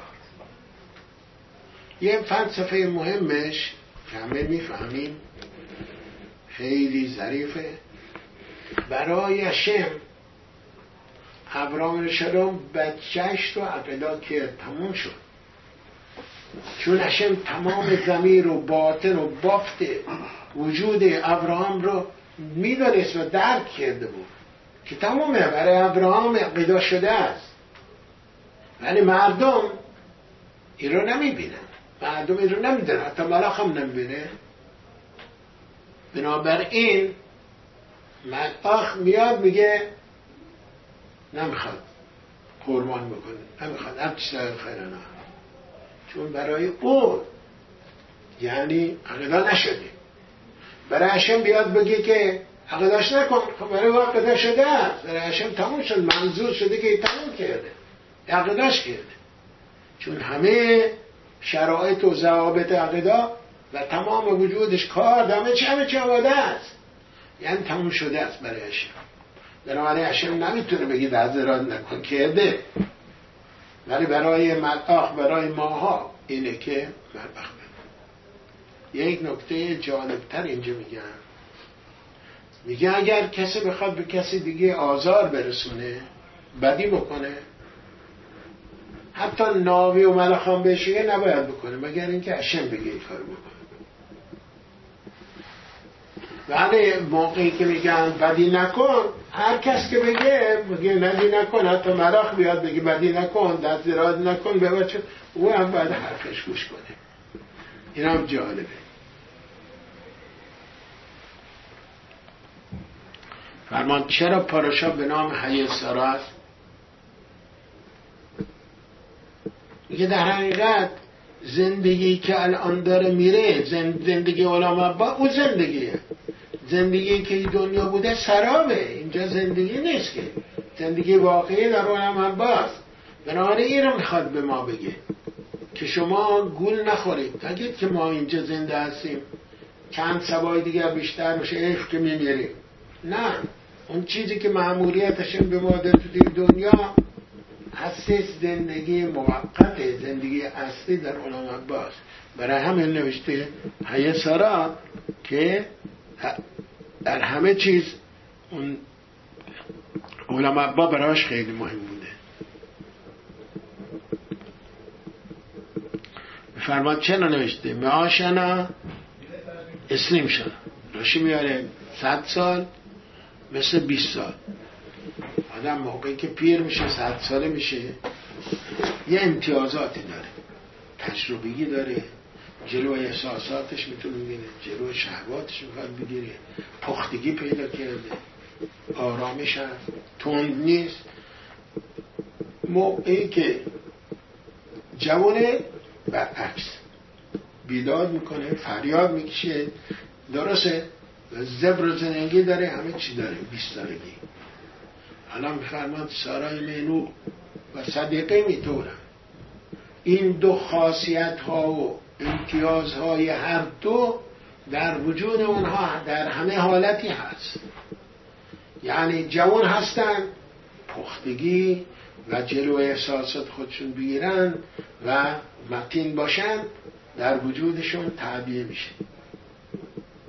یه فلسفه مهمش که همه می‌فهمیم خیلی ظریفه. برای هشم ابراهیم شلوم بچهش رو عقیدا کرد تموم شد. چون هشم تمام زمیر و باطن و بافت وجود ابراهام رو می‌دانست و درک کرده بود که تمامه برای ابراهام عقیدا شده است. ولی مردم این رو نمی‌بینن. مردم این رو نمیدن حتی ملاخ هم نمی‌بینه. بنابراین ملاخ میاد میگه نمی‌خواد قربان بکنه. نمی‌خواد. ابتسای خیرنا چون برای او یعنی عقیدا نشده. برای هشم بیاد بگه که عقیداش نکن. خب برای او عقیدا شده است. برای هشم تموم شد. منظور شده که تموم کرده. عقیداش کرده. چون همه شرایط و ضوابط عقیدا و تمام وجودش کار همه چه همه چه آماده است. یعنی تموم شده است برای هشم بنابراین هشم نمی‌تونه بگید حضرات نکن. کرده. ولی برای ملعاق برای ماها اینه که مربخ یک نکته جالبتر اینجا میگن. میگه اگر کسی بخواد به کسی دیگه آزار برسونه بدی بکنه حتی ناوی و ملخان بهش نباید بکنه مگر اینکه اشم بگه این کار بکنه. ولی موقعی که میگن بدی نکن هر کس که بگه بگه ندی نکن حتی ملاخ بیاد بگه بدی نکن دست زراد نکن به بچه او هم باید حرفش گوش کنه. این هم جالبه. فرمان چرا پاراشا به نام حی سارا است میگه در حقیقت زندگی که الان داره میره زندگی علما با او زندگیه. زندگی که این دنیا بوده سرابه. اینجا زندگی نیست که. زندگی واقعی در عالم عباس بنابراین این رو می‌خواد به ما بگه که شما گول نخورید. نگید که ما اینجا زنده هستیم. چند سبای دیگر بیشتر میشه عشق که میمیریم. نه. اون چیزی که معمولیتشون به ما تو دنیا هستش زندگی موقت زندگی اصلی در علم عباس. برای همین نوشته حیه سارا که در همه چیز اون علم عبا براش خیلی مهم بوده. فرماد چرا نوشته؟ معاشنا اسلیم شد راشی میاره؟ صد سال؟ مثل 20 سال. آدم موقعی که پیر میشه صد ساله میشه یه امتیازاتی داره. تجربگی داره. جلو احساساتش می‌تونه بگیره. جلو شهواتش می‌خواد بگیره. پختگی پیدا کرده. آرامش هست. تند نیست. موقعی که جوانه برعکس بیداد می‌کنه فریاد می‌کشه. درسته؟ زبر و زنگی داره همه چی داره بیست سالگی. الان میفرماد سارای مینو و صدیقه میتورن این دو خاصیت ها و امتیاز های هر دو در وجود اونها در همه حالتی هست. یعنی جوان هستن پختگی و جلو احساسات خودشون بگیرن و متین باشن در وجودشون تعبیه میشه.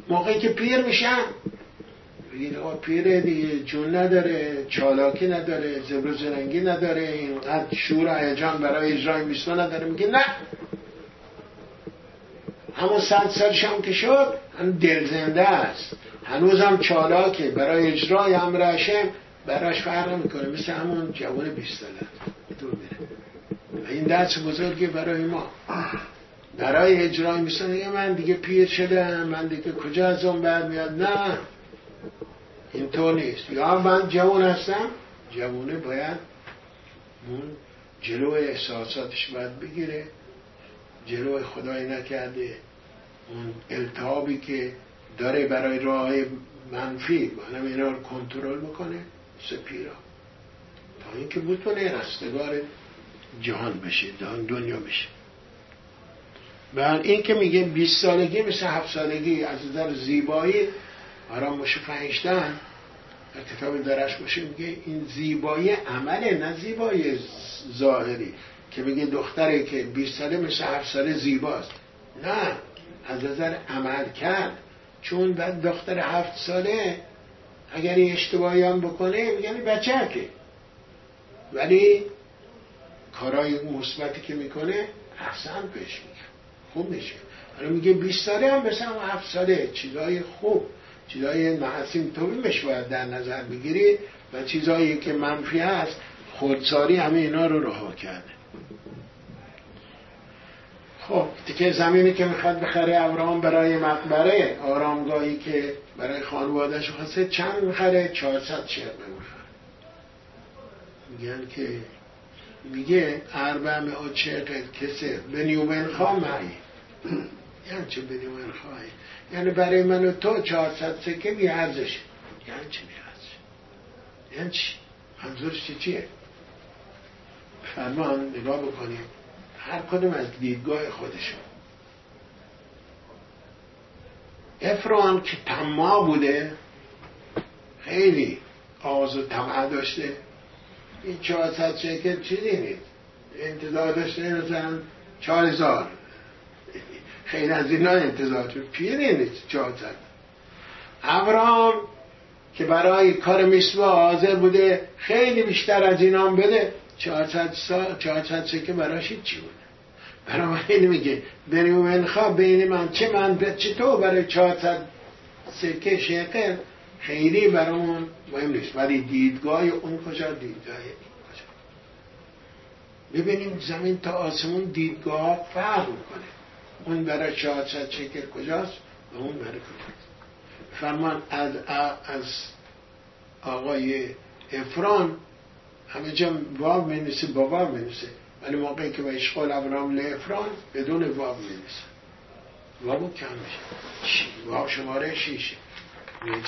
موقعی که پیر میشن. پیره دیگه جون نداره چالاکی نداره زبر زرنگی نداره اینقدر شور هیجان برای اجرای میستا نداره. میگه نه. همون صد سالش هم که شد هم دل زنده است. هم چالاکه. برای اجرای امر هشم براش فرق می‌کنه مثل همون جوان بیست ساله. و این دست بزرگی برای ما. برای اجرای میسته من دیگه پیر شده من دیگه کجا از اون میاد؟ نه. اینطور نیست. یا من جوان هستم جوانه باید اون جلو احساساتش باید بگیره جلو خدای نکرده اون التهابی که داره برای راه منفی منم اینا رو کنترل بکنه سپیرا تا اینکه بتونه رستگار جهان بشه جهان دنیا بشه. بر این که میگه 20 سالگی مثل 7 سالگی از نظر زیبایی آرام باشه فهشتن در کتاب درش باشه میگه این زیبایی عمله نه زیبایی ظاهری. که میگه دختره که 20 ساله مثل 7 ساله زیباست. نه از نظر عمل کرد. چون بعد دختر هفت ساله اگر این اشتباهی هم بکنه یعنی بچه که ولی کارهای مثبتی که می‌کنه احسن پیش میگه. خوب میشه حالا میگه 20 ساله هم مثل هم 7 ساله. چیزای خوب. چیزای محسین توبیمش باید در نظر بگیری و چیزایی که منفی هست خودساری همه اینا رو رها کرده. خب دیگه زمینی که می‌خواد بخره ابراهام برای مقبره. آرامگاهی که برای خانوادهش خواسته چند می‌خره؟ 400 شرمه می‌خره میگن که میگه اربع او چرقل کسه به نیومن خواه یعنی چه به نیومن خواهی. یعنی برای من و تو 400 سکه بی یعنی چه بی ارزش یعنی چی منظورش چیه؟ فرمان نگاه بکنیم هر کدوم از دیدگاه خودشون. افران که تما بوده خیلی آز و طمع داشته. این چهارصد شکل چیزی نیست انتظار داشته مثلا چهار هزار خیلی از اینا انتظار شد پیری نیست چهارصد؟ ابراهام که برای کار میسوا حاضر بوده خیلی بیشتر از اینا بده چهارصد سال چهارصد سکه براش چی بود برای میگه بنیومن خواه بین من. چه من چه تو برای چهارصد سکه شکل؟ خیلی برامون مهم نیست. ولی دیدگاه اون کجا؟ دیدگاه این کجا؟ ببینیم زمین تا آسمون دیدگاه فرق می‌کنه. اون برای چهارصد شکل کجاست؟ و اون برای کجاست؟ فرمان از, از آقای افران همه جا واب مینوسه با واب ولی موقعی که به اشغال ابرام لافران بدون واب مینوسه وابو کم میشه. واب شماره شیشه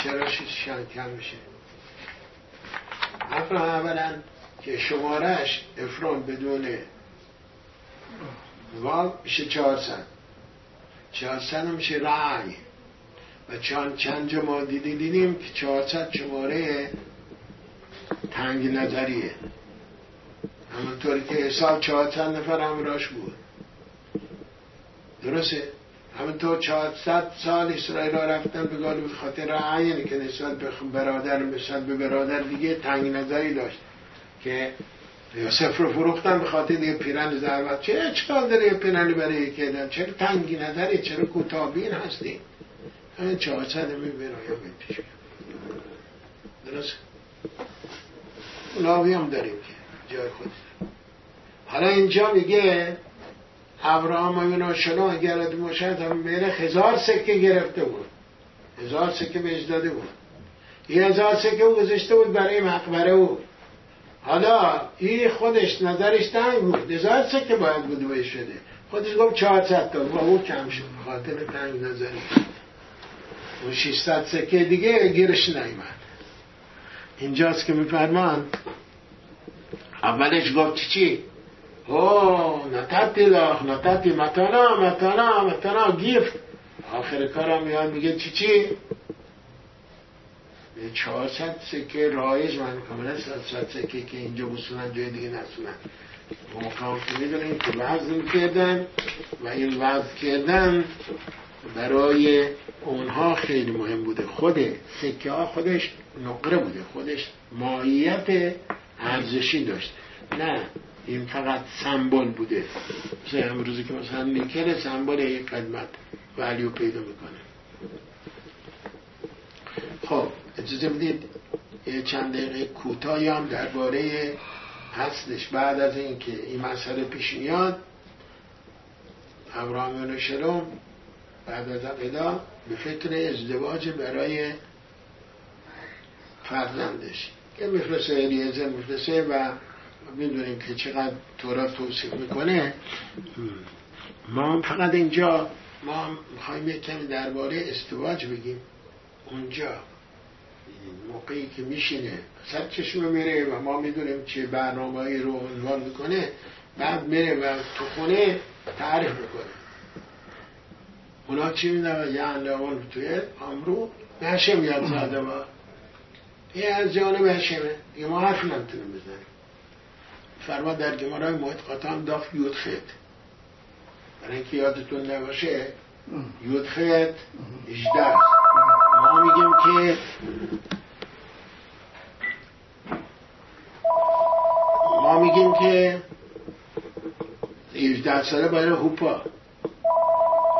چرا شیش کم میشه؟ افران اولا که شمارهش افران بدون واب میشه چهارصد. چهارصد میشه رعی و چند چند جا ما دیدیم که چهارصد شماره تنگ نظریه. همونطوری که حساب چهارصد نفر همراش بود. درسته؟ همونطور چهارصد سال اسرائیل ها رفتن به گالو به خاطر عینی که نسبت به برادر نسبت به برادر دیگه تنگ نظری داشت که یوسف رو فروختن به خاطر یه پیرن ضربت چه اشکال داره یه پیرنی برای یکی چرا تنگی نظری چرا کوتابین هستی؟ همین چهارصد می‌بینه یا پیش درست لاوی هم داریم که جای خود حالا اینجا میگه ابراهام و شلون اگر مشهد هم بره هزار سکه گرفته بود. هزار سکه بهش داده بود. یه هزار سکه او گذاشته بود برای مقبره بود حالا این خودش نظرش تنگ بود. هزار سکه باید بوده باید شده خودش گفت 400 تا. با او کم شد. خاطر تنگ نظری اون 600 سکه دیگه گیرش نیمد اینجاست که میفرمان. اولش گفت چی؟ او نتاتی لاخ نتاتی متانا متانا متانا گیفت آخر کارم میاد میگه چی چی چهارصد سکه رایج من کاملا صد سکه که اینجا بسونن جای دیگه نسونن مقام که می‌دونیم که وزن کردن و این وزن کردن برای اونها خیلی مهم بوده خود سکه ها خودش نقره بوده خودش ماهیت ارزشی داشته نه این فقط سمبل بوده. مثل امروزی که مثلا نیکل سمبل یک قدمت ولیو پیدا می‌کنه. خب اجازه بدید یه چند دقیقه کوتاهی هم درباره هستش. بعد از اینکه این مسئله پیش میاد ابراهیم شلوم بعد از عقیدا به فکر ازدواج برای فرزندش. که میفرسه الیزر میفرسه و می‌دونیم که چقدر تورات توصیف می‌کنه. ما فقط اینجا ما می‌خوایم یک کمی درباره ازدواج بگیم. اونجا موقعی که میشینه سر چشم میره و ما می‌دونیم چه برنامه رو عنوان می‌کنه. بعد میره و تو خونه تعریف می‌کنه. اونا چی میدن یه اندوان توی امرو هشم یاد زاده با این از جانب هشمه ما حرف نمی‌تونیم بزنیم. فرما در گمارای محیط قطعا داف یود خیت برای اینکه یادتون نباشه یود خیت اجده ما میگیم که ما میگیم که 18 ساله برای هوپا.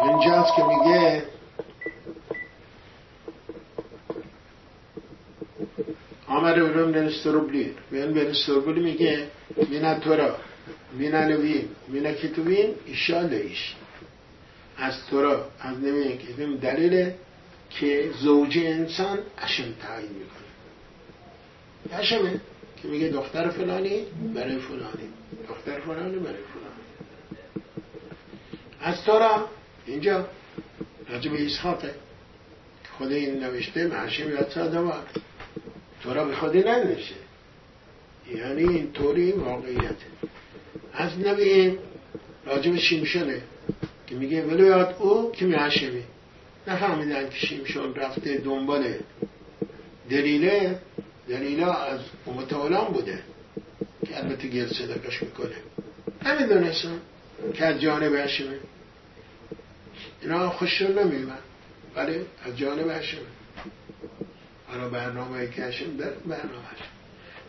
اینجاست که میگه آمده برم نستروبلین میان به نستروبلی میگه مینا تورا مینا نوین. مینا کتوین ایشان ایش. از تورا از نوین کتوین دلیله که زوج انسان اشم تعیین می‌کنه. اشمه که میگه دختر فلانی برای فلانی. دختر فلانی برای فلانی. از تورا اینجا. راجب اسحاقه خود این نوشته محشم یاد سادوار تورا به خودی ننوشته یعنی این طوری واقعیت از نبی راجب شیمشونه که میگه ولایات او که محشمی نفهمیدن که شیمشون رفته دنبال دلیله. دلیلا از امت بوده. که البته گل صدقش می‌کنه. نمی‌دونستم که از جانب هشمه اینا خوششون نمیمن ولی از جانب هشمه حالا برنامه که هشم در برنامه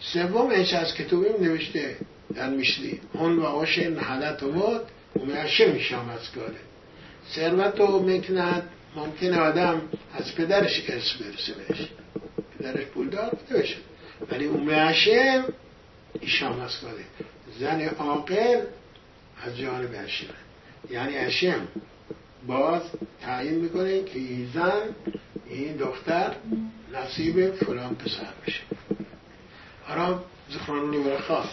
سومش از کتابیم نوشته در میشلی اون و آشه نحلت بود و میشه میشم از کاره ثروت و مکند ممکنه آدم از پدرش ارث برسه بهش. پدرش پولدار بوده بشه ولی اون هشم ایشام از کاره زن عاقل از جانب هشم یعنی هشم باز تعیین می‌کنه که این زن این دختر نصیب فلان پسر بشه. حالا زخران نورخا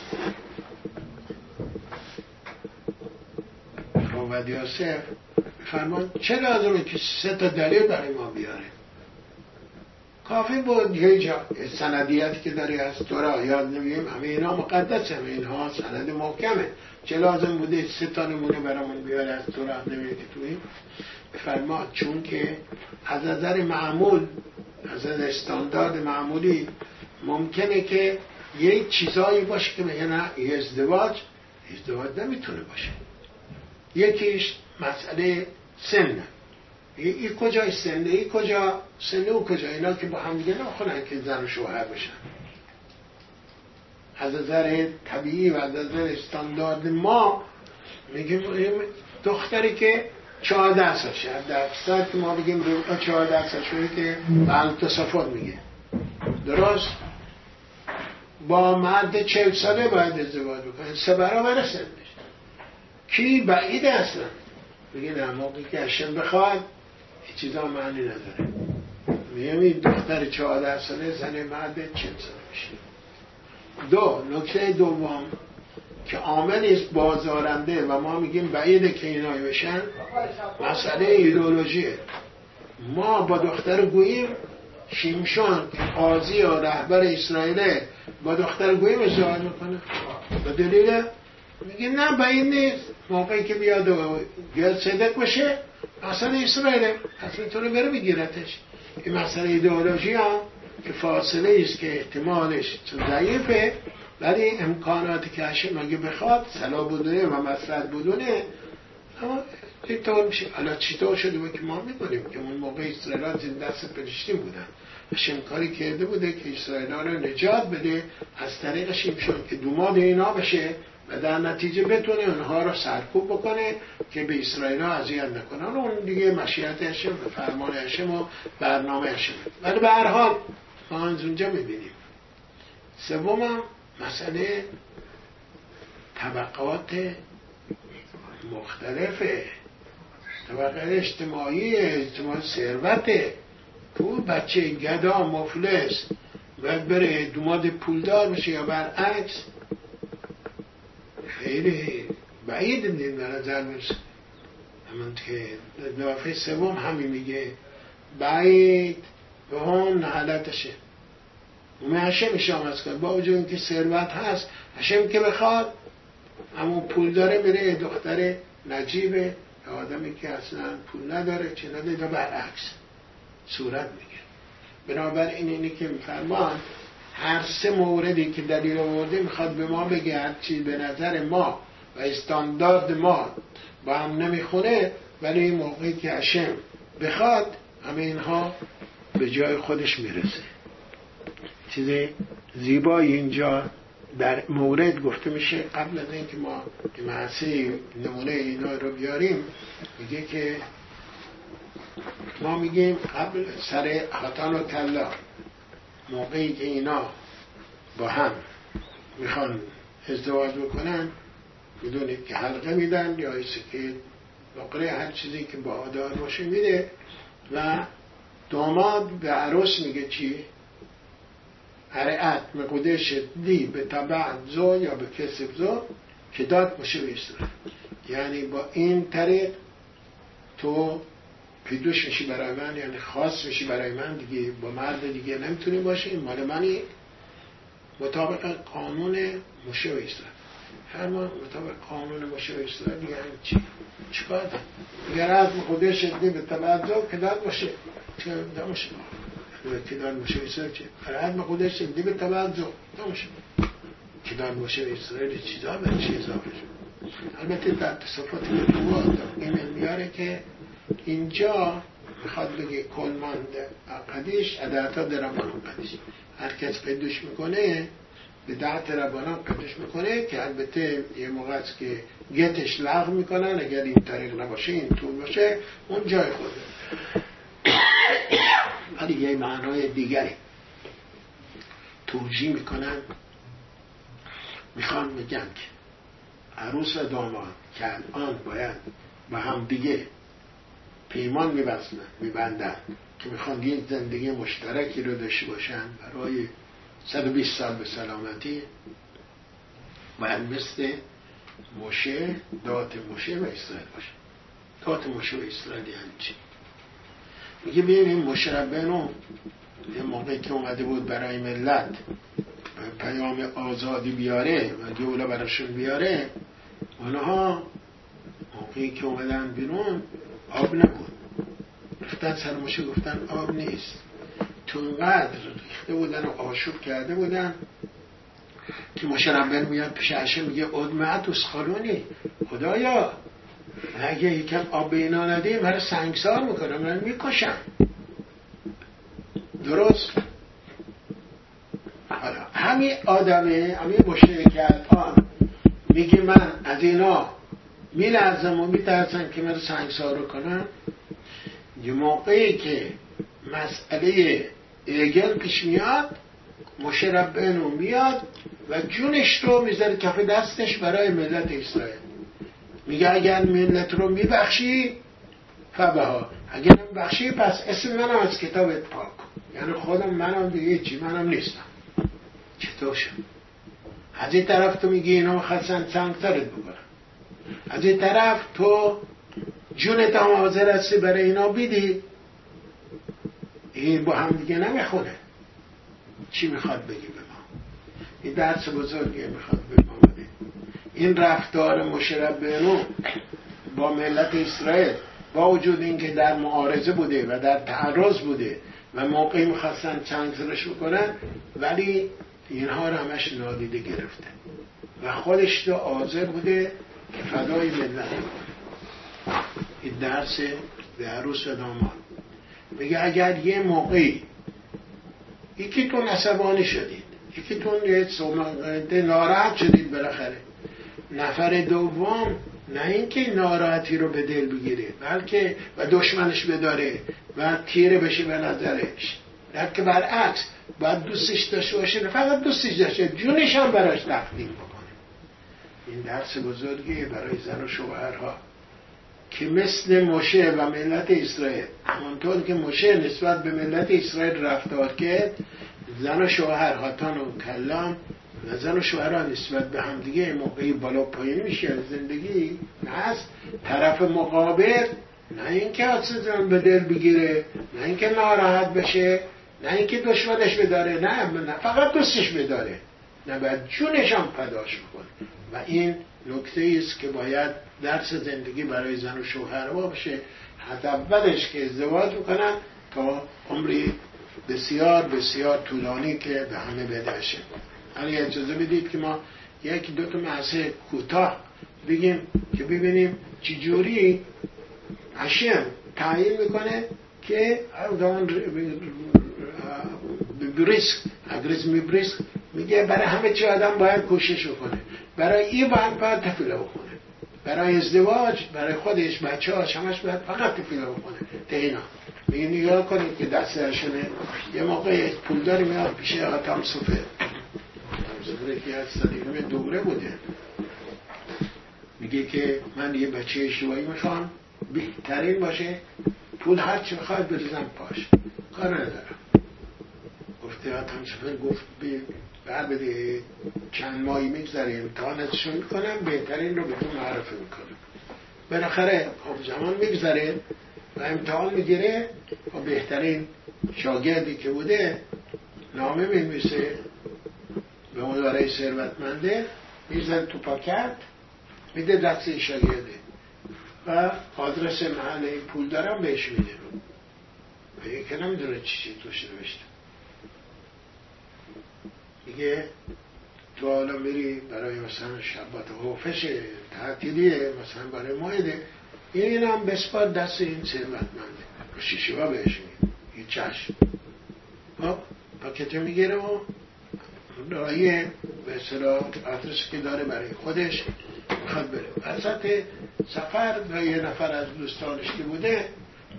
روبد یاسف فرمان چه لازمه که سه تا دلیل برای ما بیاره؟ کافی بود یه جا سندیتی که داری از تو را یاد نمیم. همه اینا مقدس همه اینها سند محکمه. چه لازم بوده سه تا نمونه برامون بیاره از تو را توی فرما چون که از نظر معمول از نظر استاندارد معمولی ممکنه که یک چیزایی باشه که میگه نه ازدواج ازدواج نمی‌تونه باشه. یکیش مسئله سن این کجای سنه؟ ای کجا؟ سنه او کجا؟ اینا که با هم دیگه نخونن که زن و شوهر بشن. از نظر طبیعی و از نظر استاندارد ما میگیم دختری که چهارده سالشه در که ما بگیم ربقا چهارده سالشه که به میگه. درست؟ با مرد چهل ساله باید ازدواج بکنه. سه برابر سنش کی بعید اصلا؟ بگه در موقعی که اشم بخواد چیزا معنی نداره. میگم دختر چهارده ساله زن مرد چهل ساله میشه. دو نکته دوم. که عامل است بازارنده و ما میگیم بعیده که اینا بشن مسئله ایدولوژیه ما با دختر گوییم شیمشون قاضی و رهبر اسرائیل با دختر گوییم ازدواج می‌کنه. به دلیل میگه نه بعید نیست. موقعی که بیاد و بیاد صدق باشه اصلا اسرائیل پس می‌تونه بره بگیرتش. این مسئله ایدئولوژی ها که فاصله است که احتمالش ضعیفه. ولی امکاناتی که هشم اگه بخواد سلا بدونه و مسرد بدونه اما اینطور میشه حالا چطور شده بود که ما می‌دونیم که اون موقع اسرائیل زیر دست پرشتی بودن. هشم کاری کرده بوده که اسرائیل رو نجات بده از طریق شیمشون که دوماد اینا بشه و در نتیجه بتونه اونها رو سرکوب بکنه که به اسرائیل ها اذیت نکنن اون دیگه مشیت هشم و فرمان هشم و برنامه هشم ولی به هر حال ما اونجا می‌بینیم. سوم مسئله طبقات مختلفه طبقه اجتماعی اجتماع ثروته پول بچه گدا مفلس. باید بره دوماد پولدار بشه یا برعکس. خیلی بعید نیم به نظر همون که نوافه سوم همین میگه. بعید به اون حالتشه. اون هشم از کرد با وجود اینکه ثروت هست هشم که بخواد همون پول داره میره دختر نجیب آدمی که اصلا پول نداره چه نداره برعکس صورت میگه بنابراین اینی که میفرمان هر سه موردی که دلیل آورده می‌خواد به ما بگه هرچی به نظر ما و استاندارد ما با هم نمی‌خونه ولی این موقعی که هشم بخواد همه اینها به جای خودش می‌رسه. چیز زیبایی اینجا در مورد گفته میشه قبل از اینکه ما معصی نمونه اینا رو بیاریم میگه که ما میگیم قبل سر حتان و کلا موقعی که اینا با هم می‌خوان ازدواج بکنن می‌دونید که حلقه میدن یا که نقره هر چیزی که با آدار باشه میده و داماد به عروس میگه چی؟ مقودش دی به طبع زو یا به کسب زو که داد باشه بیستره یعنی با این طریق تو پیدوش میشی برای من یعنی خاص میشی برای من دیگه با مرد دیگه نمی‌تونی باشی این مال منی مطابق قانون مشه و اسرائیل هر ما مطابق قانون مشه و اسرائیل یعنی چی؟ چی باید؟ اگر از خودش شدی به تبعضا که داد باشه چه نماشه داد باشه اسرائیل ما خودش شدی به تبعضا نماشه که داد باشه اسرائیل چیزا به چیزا البته در تصفات این میاره که اینجا می‌خواد بگه کلماند قدیش ادعتا درمان قدیش. هر کس قدوش می‌کنه به دعت ربانان قدش می‌کنه که البته یه موقع است که گتش لغو می‌کنن اگر این طریق نباشه این طول باشه اون جای خوده ولی یه معنای دیگری. توجیه می‌کنن می‌خوان بگن که عروس و داماد که الان باید با هم دیگه پیمان میبسنن میبندن که می‌خوان یه زندگی مشترکی رو داشته باشن برای 120 سال به سلامتی. و مثل مشه دات مشه و اسرائیل باشه. دات مشه و اسرائیل یعنی چی؟ میگه ببینیم مشربنو یه موقعی که اومده بود برای ملت پیام آزادی بیاره و دوله براشون بیاره اونها موقعی که اومدن بیرون آب نبود. رفتن سر مشه گفتن آب نیست. تو اینقدر ریخته بودن و آشوب کرده بودن که مشربن میاد پیش عشه میگه ادمعت اسخالونی خدایا؟ اگه یکم آب به اینا مرا سنگسار می‌کنم من می‌کشم. درست؟ حالا همین آدمه همین که الان میگه من از اینا میلرزم و میترسم که من سنگسار رو کنم. یه موقعی که مسئله ایگل پیش میاد مشربنو میاد و جونش رو می‌ذاره کف دستش برای ملت اسرائیل. میگه اگر ملت رو میبخشی فبها. اگر بخشی پس اسم منم از کتابت پاک یعنی خودم منم دیگه چی منم نیستم. چطور شد؟ از این طرف تو میگی اینا خواستن سنگترت بکنن از این طرف تو جونت هم حاضر هستی برای اینا بیدی. این با هم دیگه نمی‌خونه. چی می‌خواد بگی به ما؟ این درس بزرگی می‌خواد بده این رفتار مشرب با ملت اسرائیل با وجود اینکه در معارضه بوده و در تعرض بوده و موقعی می‌خواستن چند سرش بکنن ولی اینها رو همش نادیده گرفته و خودش تو آزر بوده که فدای ملت این درس به عروس و دامان میگه اگر یه موقعی یکیتون عصبانی شدید یکیتون یه ناراحت شدید بالاخره. نفر دوم نه اینکه ناراحتی رو به دل بگیره بلکه و دشمنش بداره و تیره بشه به نظرش. بلکه برعکس باید دوستش داشته باشه فقط دوستش داشته جونش هم براش تقدیم بکنه. این درس بزرگی برای زن و شوهرها. که مثل مشه و ملت اسرائیل همانطور که مشه نسبت به ملت اسرائیل رفتار کرد زن و شوهر هاتان و کلام و زن و شوهر نسبت به همدیگه موقعی بالا پایین میشه زندگی هست طرف مقابل نه اینکه زن به دل بگیره نه اینکه ناراحت بشه نه اینکه دشمنش بداره نه نه فقط دوستش بداره. نباید جونش هم پداش بکنه و این نکته است که باید درس زندگی برای زن و شوهر باشه. حتی اولش که ازدواج می‌کنن تا عمری بسیار بسیار طولانی که به همه بدهشه حالی اجازه بدید که ما یک دو تا محصه کوتاه بگیم که ببینیم چجوری هشم تعیین می‌کنه که بریسک اگریزمی بریسک میگه برای همه چی آدم باید کوشش بکنه. برای این باید باید تفیله بکنه برای ازدواج برای خودش بچه ها همش باید فقط تفیله بکنه دینا میگه نگاه کنید که دست یه موقع پولداری میاد پیش آتام سفر سفر که از صدیقه دوره بوده. میگه که من یه بچه اشتباهی می‌خوام بهترین باشه. پول هر چی بخواد بریزم پاش. کار ندارم. گفته آتم سفر گفت بعد بده. چند ماهی میگذره امتحانتشون می‌کنم بهترین رو به تو معرفی می‌کنم. بالاخره خب زمان میگذره و امتحان می‌گیره. و بهترین شاگردی که بوده نامه میمیسه به مداره ثروتمنده میزن تو پاکت میده دست شاگرده. و آدرس محل این پول دارم بهش میده. رو و که نمی‌دونه چی چی توش نوشته. میگه تو حالا میری برای مثلا شبات حوفش تعطیلیه مثلا برای مایده این هم بسپار دست این ثروتمنده. و شیشوا بهش میده. این چشم. خب پاکت می‌گیره و رایی به اصطلاح آدرس که داره برای خودش می‌خواد بره. وسط سفر و یه نفر از دوستانش که بوده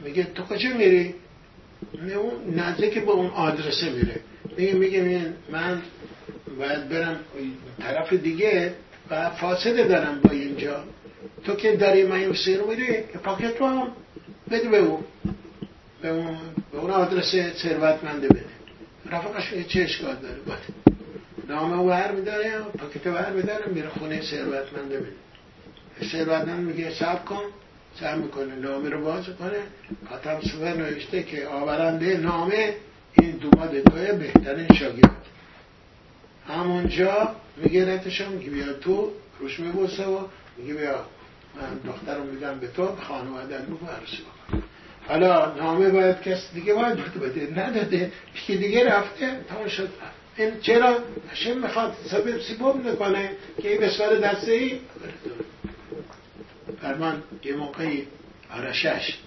میگه تو کجا میری؟ نزدیک به اون آدرسه میره. میگه میگه من باید برم طرف دیگه و فاصله دارم با اینجا. تو که داری مایوسی رو میری؟ که پاکت رو هم بده به اون. به اون, به اون آدرس ثروتمنده بده. رفقش چه اشکال داره. باید نامه ور میداره پاکت ور میداره میره خونه ثروتمنده بده ثروتمند میگه سب کن سب می‌کنه نامه رو باز کنه. خاتم سوه نوشته که آورنده نامه این دوماد توی بهترین شاگرد. همونجا میگه میگه بیا تو روش میبوسه و میگه بیا من دخترم میدم به تو خانواده رو برسی حالا نامه باید کس دیگه باید بده نداده که دیگه رفته تمام شد. این چرا؟ هشم می‌خواد سبب سیبوب می‌کنه که این بسوار دسته ای من یه موقعی آرشش.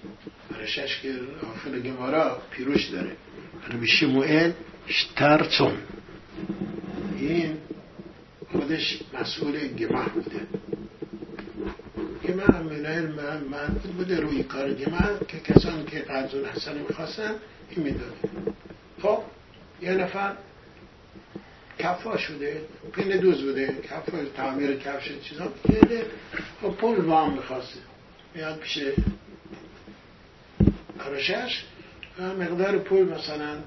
آرشش که آخر گمارا پیروش داره. ربی شموئل شترچون این خودش مسئول گمه بوده. گمه من من بوده روی کار گمه که کسانی که قرضون حسن می‌خواستن این می‌داده خب یه نفر کفا شده پین دوز بوده کفا تعمیر کفش چیزا. کرده خب پول وام می‌خواسته. میاد پیش کارشش و مقدار پول مثلا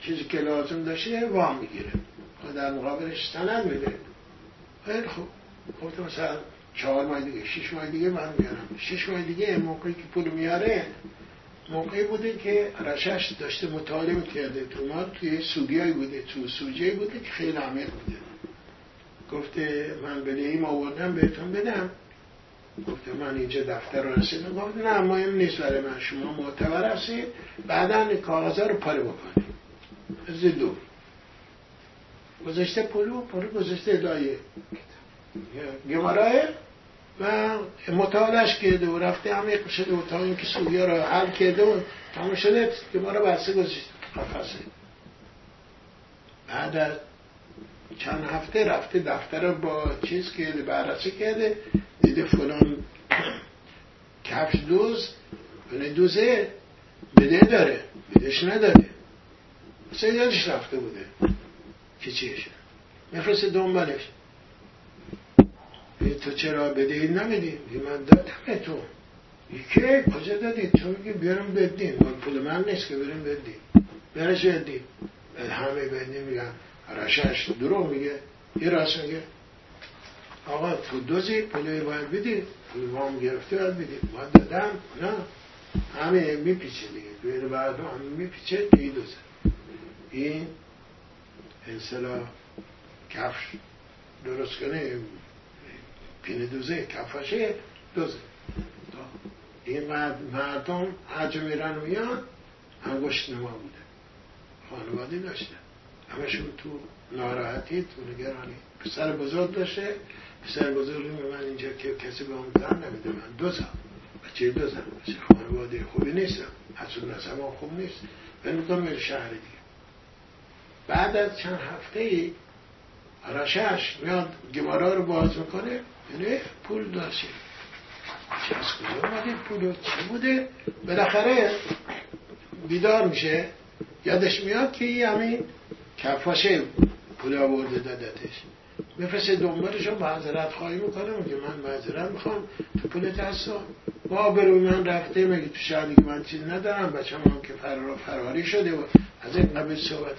چیزی که لازم داشته وام می‌گیره. و در مقابلش سند میده. خیلی خوب. خب مثلا چهار ماه دیگه شش ماه دیگه من میارم. شش ماه دیگه موقعی که پول میاره موقعی بوده که رشش داشته مطالعه کرده تو ما توی سوگیایی بوده تو سوجه بوده که خیلی عمیق بوده. گفته من به ایم آوردم بهتون بدم. گفته من اینجا دفتر رو رسیدم. نه مهم نیست برای من. شما معتبر هستید. بعدا کاغذا رو پاره بکنید. از دو. گذاشته پلو پلو گذاشته لایه. گمارای؟ و مطالعش کرده و رفته عمیق شده و تا اینکه سویا رو حل کرده و تمام شده گمارا بسته گذاشته. قفصه بعد از چند هفته رفته دفتر با چیز کرده بررسی کرده دیده فلان کفش دوز فلان دوزه بده داره بدش نداره. سیدش رفته بوده که چیش میفرسته دنبالش. تو چرا بدهی نمیدی. من دادم تو. که کجا دادی؟ تو میگی بیارم بدیم پول من نیست که بریم بدیم برش بدیم همه بدیم میگن. رشش درو میگه. یه راست میگه. آقا تو دوزی پولی باید بدی. پول وام گرفته باید بدی. باید دادم. نه. همه میپیچه دیگه. دویر بعد همه میپیچه دوزه این اصطلاح کفش. درست کنه پینه دوزه. کفاشه دوزه این مردم هرجا میرن میان انگشت نما بوده. خانوادی داشته. همشون تو ناراحتی تو نگرانی. پسر بزرگ داشته. پسر بزرگی من اینجا که کسی به اون زن نمیده. من دو زن بچه دو زن بچه خانواده خوبی نیستم. حسون نسم خوب نیست. بنوکم میره شهر دیگه. بعد از چند هفته ای رشش میاد گمارا رو باز می‌کنه. یعنی پول داشته چه از کجا اومده پول چی بوده؟ بالاخره بیدار میشه. یادش میاد که این همین کفاشه پول آورده دادتش. میفرسته دنبالش رو معذرت خواهی می‌کنه. میگه من معذرت می‌خوام. تو پول دستا با برو من رفته. میگه تو شهر که من چیز ندارم؟ بچه هم که فرار فراری شده و از این قبل صحبت.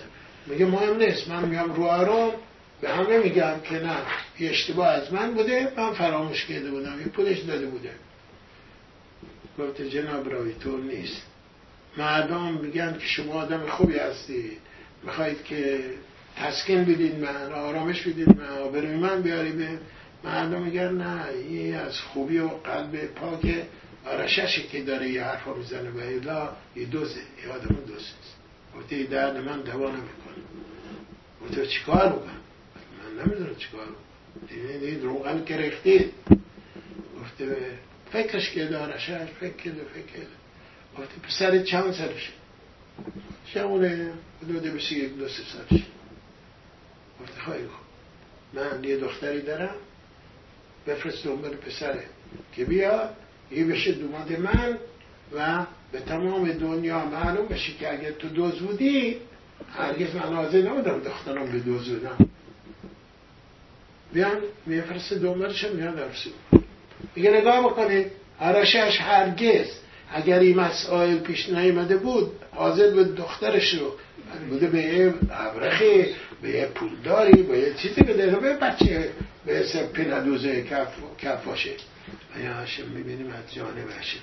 میگه مهم نیست. من میگم رو آرام به همه میگم که نه یه اشتباه از من بوده من فراموش کرده بودم یه پولش داده بوده. گفته جناب راوی طور نیست. مردم میگن که شما آدم خوبی هستید می‌خواید که تسکین بدید من آرامش بدید من آبروی من بیاری به مردم. میگن نه این از خوبی و قلب پاک آرششی که داره یه حرفا می‌زنه و ایلا یه دوزه یه آدم دوزه گفته درد من دوا نمی‌کنه گفته چیکار بکنم؟ نمی‌دونم چیکار. این روغن کرختید گفته فکرش که آرشش فکر کرده فکر کرده. گفته پسر چند سرشه شمونه حدود بشه یک دو سه سالش گفته خواهی من یه دختری دارم. بفرست دنبال پسره که بیا یه بشه دوماد من و به تمام دنیا معلوم بشه که اگر تو دوز بودی هرگز من حاضر نبودم دخترم به دوز بودم بیان میفرست دنبالش میان درسی میگه نگاه بکنید آرشش هرگز اگر این مسائل پیش نیامده بود حاضر به دخترش رو بوده به یه ابرخی به یه پولداری به یه چیزی بده به بچه به اسم پیندوزه کف, کف باشه. و یا هشم می‌بینیم؟ از جانب هشم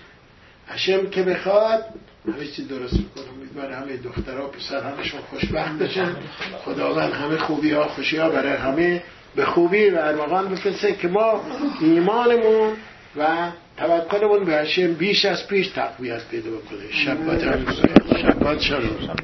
هشم که بخواد همه چی درست می‌کنم برای همه دخترها پسر همشون خوشبخت بشن خداوند همه خوبی ها خوشی ها برای همه. به خوبی و ارمغان بفرسته که ما ایمانمون و توکلمون به هشم بیش از پیش تقویت پیدا بکنه. شبات شبات شروع